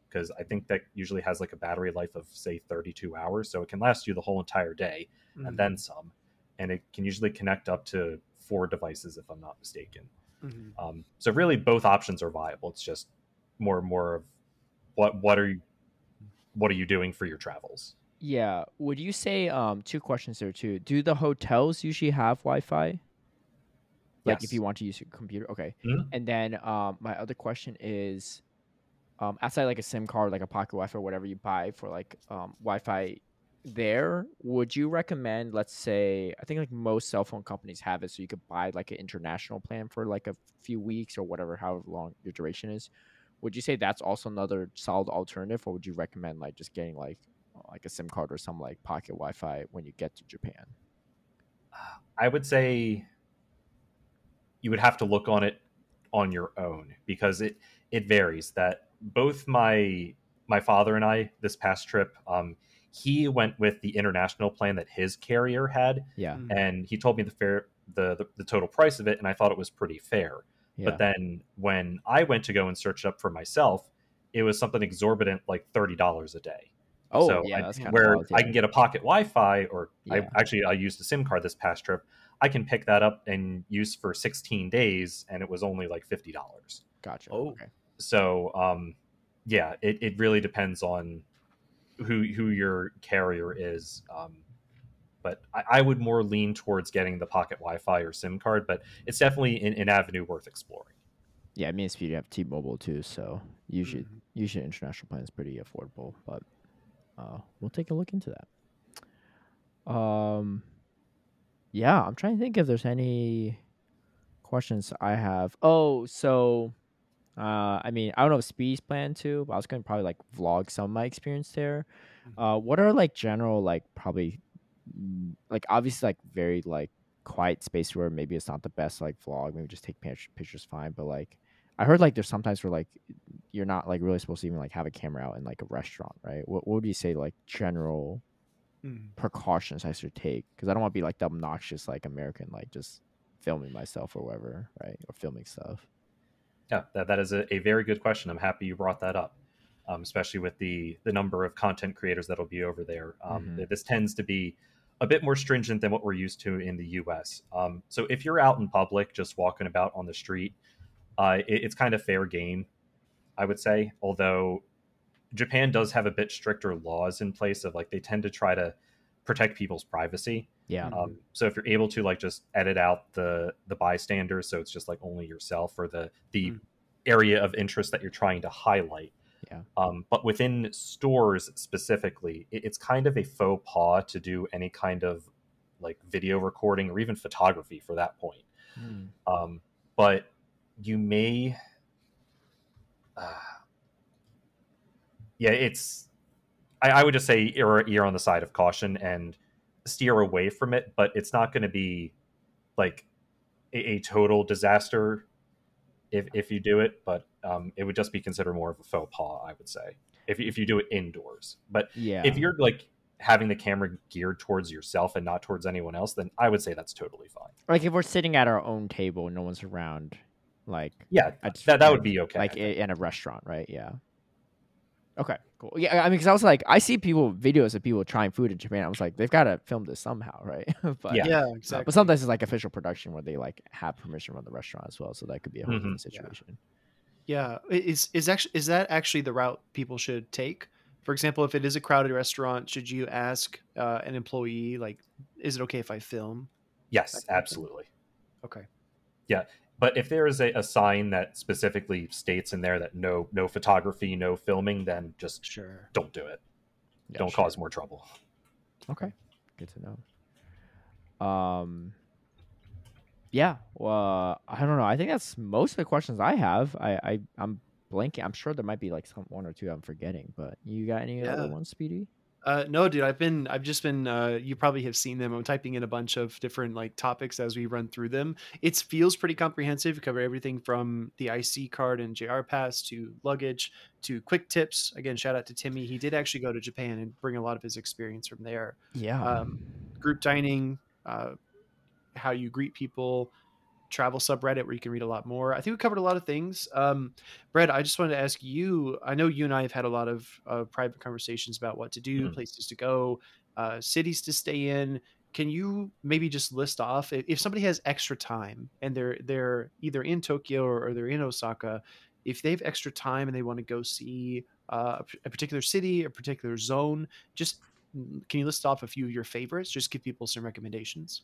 because I think that usually has like a battery life of say 32 hours, so it can last you the whole entire day Mhm. and then some, and it can usually connect up to four devices if I'm not mistaken. Mhm. Um, so really, both options are viable. It's just more and more of what what are you what are you doing for your travels? Yeah. Would you say um two questions there too? Do the hotels usually have Wi-Fi? Like if you want to use your computer, okay. Mhm. And then um my other question is, um outside like a SIM card, like a pocket Wi-Fi, or whatever you buy for like um Wi-Fi, there would you recommend? Let's say I think like most cell phone companies have it, so you could buy like an international plan for like a few weeks or whatever, however long your duration is. Would you say that's also another solid alternative, or would you recommend like just getting like like a SIM card or some like pocket Wi-Fi when you get to Japan? I would say you would have to look on it on your own because it it varies. That both my my father and I this past trip, um, he went with the international plan that his carrier had, Yeah, Mhm. and he told me the fair the, the the total price of it, and I thought it was pretty fair. yeah, But then when I went to go and search it up for myself, it was something exorbitant like thirty dollars a day. oh so yeah, I- that's kind of where wild, I can get a pocket Wi-Fi, or Yeah. I actually I used a SIM card this past trip. I can pick that up and use for 16 days, and it was only like fifty dollars. Gotcha. Oh. okay. So um, yeah, it, it really depends on who who your carrier is. Um, but I, I would more lean towards getting the pocket Wi-Fi or SIM card, but it's definitely an, an avenue worth exploring. Yeah, me and Speedy have T-Mobile too, so usually Mhm. usually international plan is pretty affordable, but uh, we'll take a look into that. Um, yeah, I'm trying to think if there's any questions I have. Oh, so uh, I mean, I don't know if Speedy's plan to, but I was gonna probably like vlog some of my experience there. Uh, what are like general like probably mm, like obviously like very like quiet space where maybe it's not the best like vlog, maybe just take pictures, pictures fine, but like I heard like there's sometimes where like you're not like really supposed to even like have a camera out in like a restaurant, right? What, what would you say like general Mhm. precautions I should take? Because I don't want to be like the obnoxious like American like just filming myself or whatever, right? Or filming stuff. Yeah, that, that is a, a very good question. I'm happy you brought that up, um, especially with the the number of content creators that'll be over there. Um, Mhm. This tends to be a bit more stringent than what we're used to in the U.S. Um, so if you're out in public, just walking about on the street, uh, it, it's kind of fair game, I would say. Although Japan does have a bit stricter laws in place of like they tend to try to protect people's privacy. Yeah. Um, so if you're able to like just edit out the the bystanders, so it's just like only yourself or the the Mm. area of interest that you're trying to highlight. Yeah. Um, but within stores specifically, it, it's kind of a faux pas to do any kind of like video recording or even photography for that point. Mm. Um, but you may, uh, yeah, it's. I, I would just say err, err on the side of caution and steer away from it, but it's not going to be like a, a total disaster if if you do it. But um, it would just be considered more of a faux pas, I would say, if if you do it indoors. But Yeah. if you're like having the camera geared towards yourself and not towards anyone else, then I would say that's totally fine. like if we're sitting at our own table, and no one's around, Like Yeah, that that would be okay. like I think. i- in a restaurant, right? Yeah. Okay, cool. Yeah, I mean, because I was like, I see people videos of people trying food in Japan. I was like, they've got to film this somehow, right? but Yeah. Yeah, exactly. but sometimes it's like official production where they like have permission from the restaurant as well, so that could be a whole different Mhm. Situation. Yeah, i- is is actually is that actually the route people should take? For example, if it is a crowded restaurant, should you ask uh, an employee like, "Is it okay if I film?" yes, that kind of thing. absolutely. Okay. But if there is a, a sign that specifically states in there that no no photography, no filming, then just Sure. don't do it. Yeah, don't sure. cause more trouble. Okay, good to know. Um, yeah. Well, I don't know. I think that's most of the questions I have. I, I I'm blanking. I'm sure there might be like some one or two I'm forgetting, but you got any Yeah. other ones, Speedy? Uh, no, dude, I've been, I've just been, uh, you probably have seen them. I'm typing in a bunch of different like topics as we run through them. It feels pretty comprehensive. We cover everything from the IC card and JR Pass to luggage to quick tips. Again, shout out to Timmy. He did actually go to Japan and bring a lot of his experience from there. Yeah. Um, Group dining, uh, how you greet people, travel subreddit where you can read a lot more. I think we covered a lot of things. Um, Brett, I just wanted to ask you. I know you and I have had a lot of uh, private conversations about what to do, Mhm. places to go, uh, cities to stay in. Can you maybe just list off if somebody has extra time and they're they're either in Tokyo or, or they're in Osaka, if they have extra time and they want to go see uh, a particular city, a particular zone, just mm, can you list off a few of your favorites? Just give people some recommendations.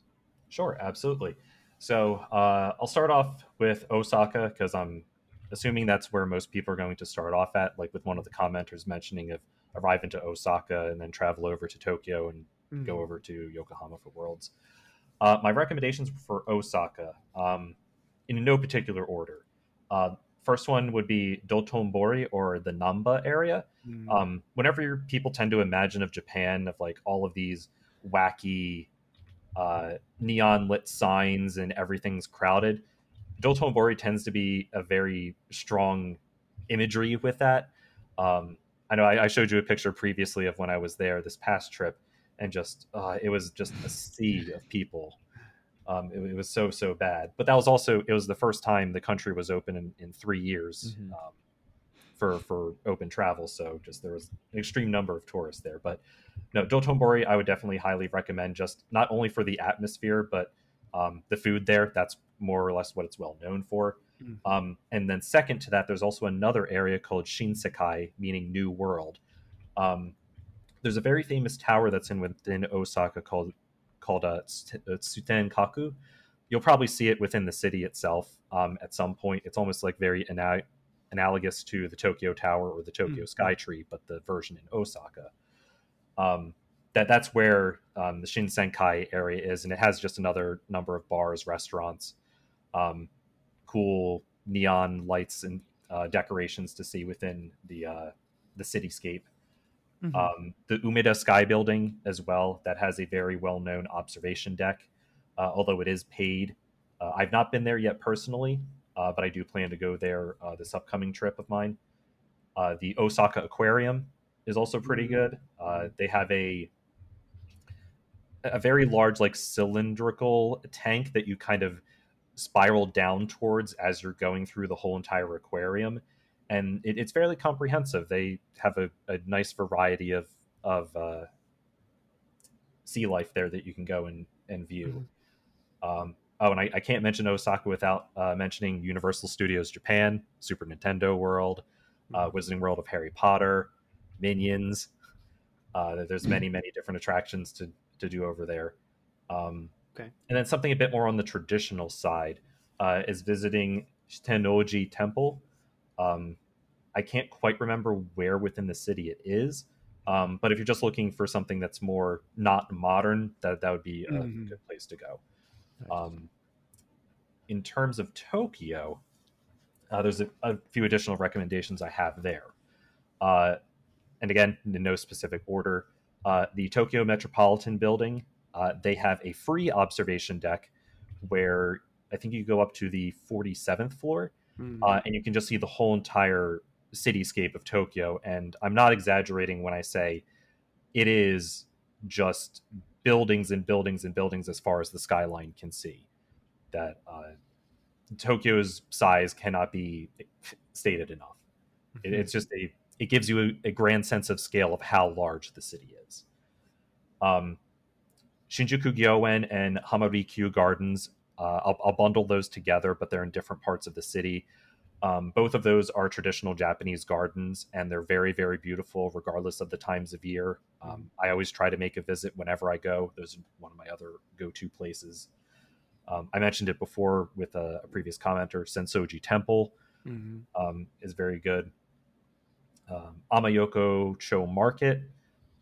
Sure, absolutely. So uh, I'll start off with Osaka because I'm assuming that's where most people are going to start off at, like with one of the commenters mentioning of arriving to Osaka and then travel over to Tokyo and Mm-hmm. go over to Yokohama for Worlds. Uh, my recommendations for Osaka, um, in no particular order. Uh, first one would be Dotonbori or the Namba area. Mm. Um, whenever people tend to imagine of Japan, of like all of these wacky uh, neon lit signs and everything's crowded, Dotonbori tends to be a very strong imagery with that. Um, I know I, I showed you a picture previously of when I was there this past trip, and just uh, it was just a sea of people. Um, it, it was so so bad, but that was also it was the first time the country was open in, in three years Mhm. um, for for open travel. So just there was an extreme number of tourists there. But no, Dotonbori I would definitely highly recommend. Just not only for the atmosphere, but um, the food there. That's more or less what it's well known for. Mhm. Um, and then second to that, there's also another area called Shinsekai, meaning New World. Um, there's a very famous tower that's in within Osaka called called uh, Tsu- uh, Tsutenkaku. You'll probably see it within the city itself um, at some point. It's almost like very ana- analogous to the Tokyo Tower or the Tokyo Mhm. Sky Tree, but the version in Osaka. Um, that that's where um, the Shinsekai area is, and it has just another number of bars, restaurants, um, cool neon lights and uh, decorations to see within the uh, the cityscape. Mhm. Um, the Umeda Sky Building as well that has a very well known observation deck, uh, although it is paid. Uh, I've not been there yet personally, uh, but I do plan to go there uh, this upcoming trip of mine. Uh, the Osaka Aquarium is also pretty Mhm. good. Uh, they have a a very large, like cylindrical tank that you kind of spiral down towards as you're going through the whole entire aquarium, and it, it's fairly comprehensive. They have a, a nice variety of of uh, sea life there that you can go and and view. Um, oh, and I, I can't mention Osaka without uh, mentioning Universal Studios Japan, Super Nintendo World, uh, Wizarding World of Harry Potter, Minions. Uh, there's many many different attractions to to do over there. Um, Okay. And then something a bit more on the traditional side uh, is visiting Shitennoji Temple. Um, I can't quite remember where within the city it is, um, but if you're just looking for something that's more not modern, that that would be a Mhm. good place to go. Nice. Um, in terms of Tokyo, uh, there's a, a few additional recommendations I have there. Uh, and again, in no specific order, uh, the Tokyo Metropolitan Building, uh, they have a free observation deck where I think you go up to the 47th floor Mhm. uh, and you can just see the whole entire cityscape of Tokyo. And I'm not exaggerating when I say it is just buildings and buildings and buildings as far as the skyline can see. That uh, Tokyo's size cannot be stated enough. Mm-hmm. it's just a it gives you a, a grand sense of scale of how large the city is. Um, Shinjuku Gyoen and Hamarikyu Gardens, uh, I'll, I'll bundle those together, but they're in different parts of the city. Um, both of those are traditional Japanese gardens, and they're very, very beautiful, regardless of the times of year. Um, I always try to make a visit whenever I go. Those are one of my other go-to places. Um, I mentioned it before with a, a previous commenter. Sensoji Temple Mhm. um, is very good. Um, Ameyoko Cho Market.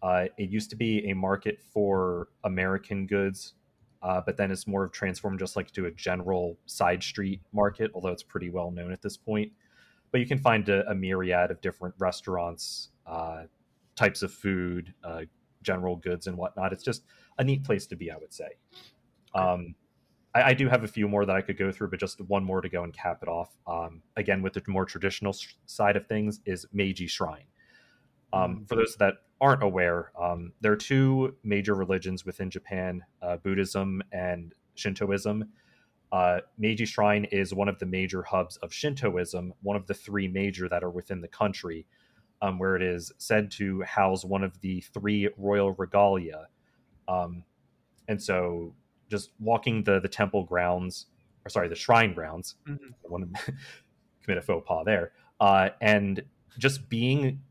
Uh, it used to be a market for American goods, uh, but then it's more of transformed just like to a general side street market, although it's pretty well known at this point. But you can find a, a myriad of different restaurants, uh, types of food, uh, general goods, and whatnot. It's just a neat place to be, I would say. Um, I, I do have a few more that I could go through, but just one more to go and cap it off. Um, again, with the more traditional s- side of things, is Meiji Shrine. Um, For those that aren't aware, um, there are two major religions within Japan: uh, Buddhism and Shintoism. Uh, Meiji Shrine is one of the major hubs of Shintoism, one of the three major that are within the country, um, where it is said to house one of the three royal regalia. Um, and so, just walking the the temple grounds, or sorry, the shrine grounds, Mhm. I want to commit a faux pas there, uh, and just being,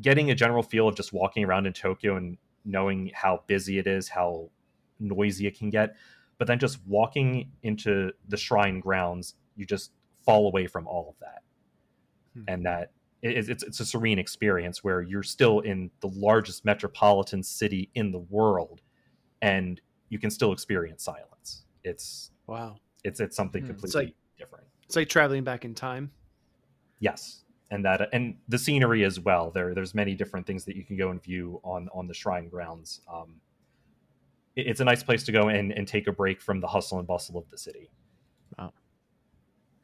getting a general feel of just walking around in Tokyo and knowing how busy it is, how noisy it can get, but then just walking into the shrine grounds, you just fall away from all of that, Hmm. and that it- it's it's a serene experience where you're still in the largest metropolitan city in the world, and you can still experience silence. It's Wow. it's it's something Hmm. It's completely like- different. It's like traveling back in time. Yes, and that and the scenery as well. There there's many different things that you can go and view on on the shrine grounds. Um, it- it's a nice place to go and and take a break from the hustle and bustle of the city.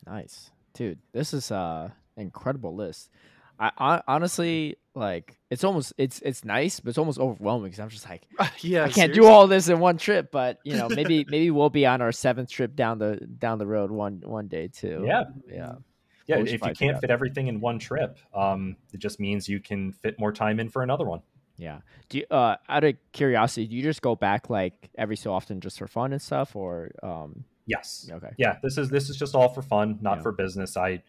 Nice, dude. This is uh incredible list. I, I honestly like it's almost it's it's nice, but it's almost overwhelming because I'm just like yeah. I can't do all this in one trip. But you know, maybe maybe we'll be on our seventh trip down the down the road one one day too. Yeah. yeah. Yeah, Well, we should if you can't fit everything in one trip, um, it just means you can fit more time in for another one. Yeah. Do you, uh out of curiosity, do you just go back like every so often just for fun and stuff, or um? Yes. Okay. Yeah, this is this is just all for fun, not Yeah. for business. I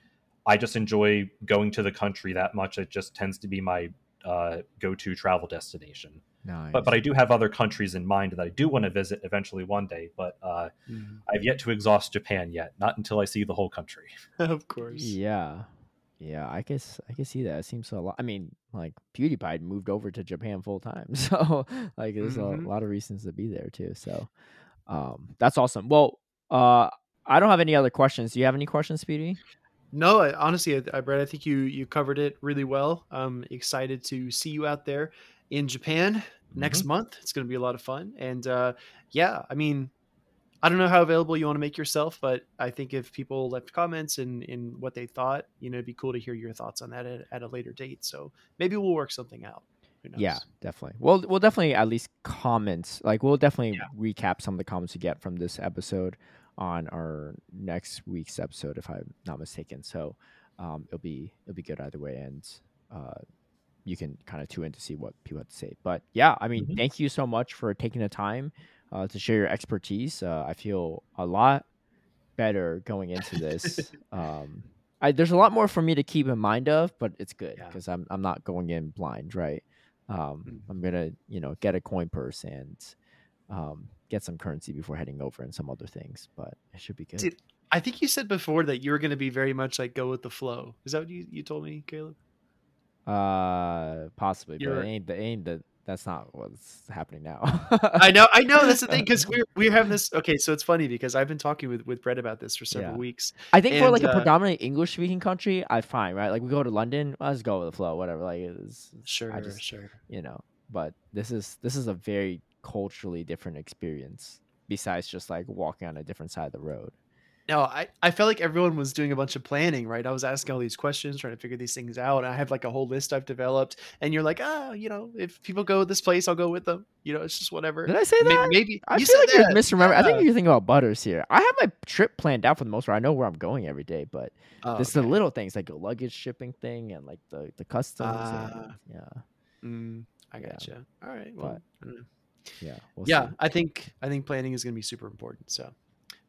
I just enjoy going to the country that much. It just tends to be my uh, go-to travel destination. Nice. But but I do have other countries in mind that I do want to visit eventually one day. But uh, Mhm. I've yet to exhaust Japan yet. Not until I see the whole country. of course. Yeah. Yeah, I guess I can see that. It seems so a lot. I mean, like PewDiePie moved over to Japan full time, so like there's Mhm. a lot of reasons to be there too. So, um, that's awesome. Well, uh, I don't have any other questions. Do you have any questions, Speedy? No, I, honestly, I, I, Brett, I think you you covered it really well. I'm excited to see you out there in Japan next Mm-hmm. month. It's going to be a lot of fun, and uh, yeah, I mean, I don't know how available you want to make yourself, but I think if people left comments and in what they thought, you know, it'd be cool to hear your thoughts on that at, at a later date. So maybe we'll work something out. Yeah, definitely. We'll we'll definitely at least comment. Like we'll definitely recap some of the comments we get from this episode on our next week's episode, if I'm not mistaken. So um, it'll be it'll be good either way, and uh, you can kind of tune in to see what people have to say. But yeah, I mean, Mhm. thank you so much for taking the time uh, to share your expertise. Uh, I feel a lot better going into this. um, I, there's a lot more for me to keep in mind of, but it's good Yeah. because I'm I'm not going in blind, right? Um, Mm. I'm gonna you know get a coin purse and um, get some currency before heading over and some other things, but it should be good. Did- I think you said before that you were going to be very much like go with the flow. Is that what you, you told me, Caleb? Uh, possibly, but You're- it ain't the ain't the that's not what's happening now. I know, I know. That's the thing because we're we're having this. Okay, so it's funny because I've been talking with with Brett about this for several Yeah. weeks. I think for And, like a uh, predominantly English speaking country, I fine, right? Like we go to London, let's go with the flow, whatever. Like it's- Sure, I just sure. you know, but this is this is a very culturally different experience besides just like walking on a different side of the road. No, I, I felt like everyone was doing a bunch of planning, right? I was asking all these questions, trying to figure these things out. I have like a whole list I've developed, and you're like, ah, you know, if people go this place, I'll go with them. You know, it's just whatever. Did I say Maybe, that? maybe I you feel like said you're that. misremembering. I think you're thinking about Butters here. I have my trip planned out for the most part. I know where I'm going every day, but Oh, it's the little things like the luggage shipping thing and like the the customs. Ah. and, yeah, Mm, I Yeah. gotcha. All right. Well, know. Yeah, we'll yeah, see. I think I think planning is going to be super important. So,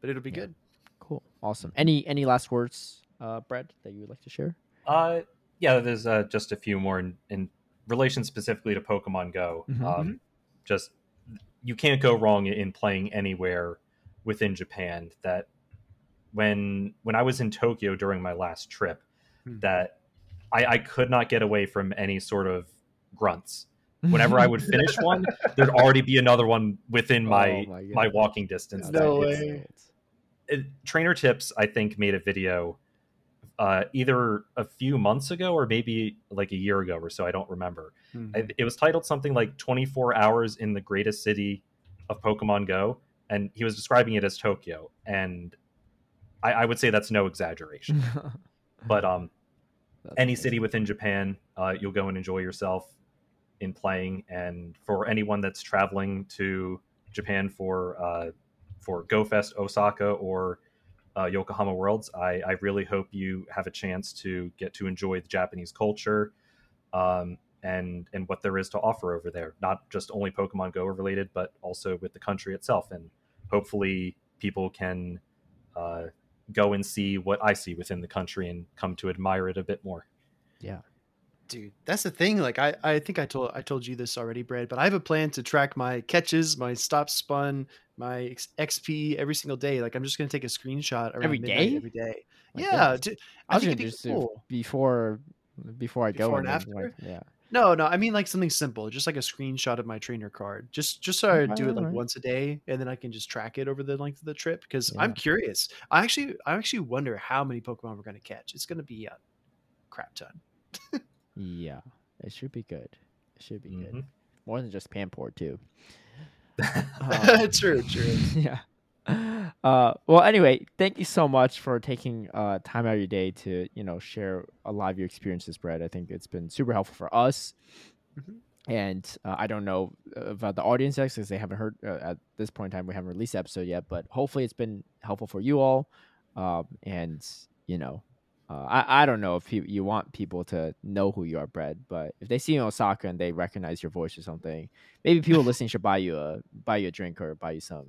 but it'll be Yeah. good. Cool, awesome. Any any last words, uh, Brett, that you would like to share? Uh, yeah, there's uh, just a few more in, in relation specifically to Pokemon Go. Mhm. Um, just you can't go wrong in playing anywhere within Japan. That when when I was in Tokyo during my last trip, Hmm. that I, I could not get away from any sort of grunts. Whenever I would finish one, there'd already be another one within my Oh my my, walking distance. No it's- way. it, Trainer Tips, I think, made a video uh, either a few months ago or maybe like a year ago or so. I don't remember. Mhm. I, it was titled something like 24 Hours in the Greatest City of Pokemon Go. And he was describing it as Tokyo. And I, I would say that's no exaggeration. But um, That's any amazing. city within Japan, uh, you'll go and enjoy yourself in playing. And for anyone that's traveling to Japan for uh, for Go Fest Osaka or uh, Yokohama Worlds, I, I really hope you have a chance to get to enjoy the Japanese culture um, and and what there is to offer over there. Not just only Pokemon Go related, but also with the country itself. And hopefully, people can uh, go and see what I see within the country and come to admire it a bit more. Dude that's the thing like i i think i told i told you this already brad but i have a plan to track my catches my stop spun my xp every single day like i'm just going to take a screenshot around Every day? every day. My yeah I i, was think gonna it'd be just do cool. before before I go Before and and then, like, yeah. no no i mean like something simple just like a screenshot of my trainer card just just so i do it like once a day and then i can just track it over the length of the trip because i'm curious. I actually i actually wonder how many pokemon we're going to catch. It's going to be a crap ton Yeah, it should be good. It should be good. Mhm. More than just Pamport too. Uh, true true yeah. Uh, well, anyway, thank you so much for taking uh, time out of your day to you know share a lot of your experiences, Brett. I think it's been super helpful for us. Mhm. And uh, I don't know about the audience because they haven't heard uh, at this point in time. We haven't released the episode yet, but hopefully it's been helpful for you all. Um, and you know, uh, I I don't know if you, you want people to know who you are, Brett, but if they see you in Osaka and they recognize your voice or something, maybe people listening should buy you a buy you a drink or buy you some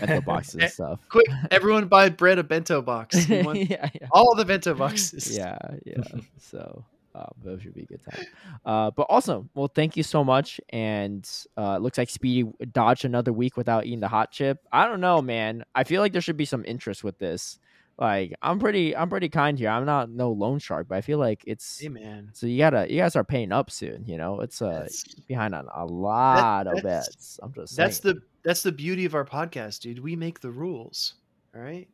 bento boxes Eh, and stuff. quick everyone buy bread a bento box yeah, yeah, all the bento boxes yeah, yeah. So uh, that should be a good time. Uh, but awesome. Well, thank you so much. And uh, it looks like Speedy dodged another week without eating the hot chip. I don't know, man. I feel like there should be some interest with this. Like I'm pretty, I'm pretty kind here. I'm not no loan shark, but I feel like it's hey man so you gotta, you gotta start paying up soon. You know, it's uh That's- behind on a lot of that's- bets. I'm just that's saying. the that's the beauty of our podcast dude we make the rules all right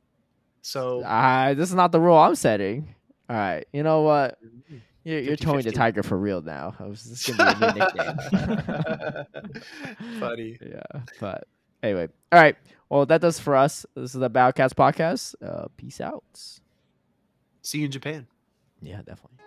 so Uh, this is not the rule I'm setting. All right, you know what? You're, you're Tony the Tiger for real now. I was this is gonna be a new nickname. Funny. Yeah, but anyway, all right. Well, that does for us. This is the Battle Catz podcast. Uh, peace out. see you in japan Yeah, definitely.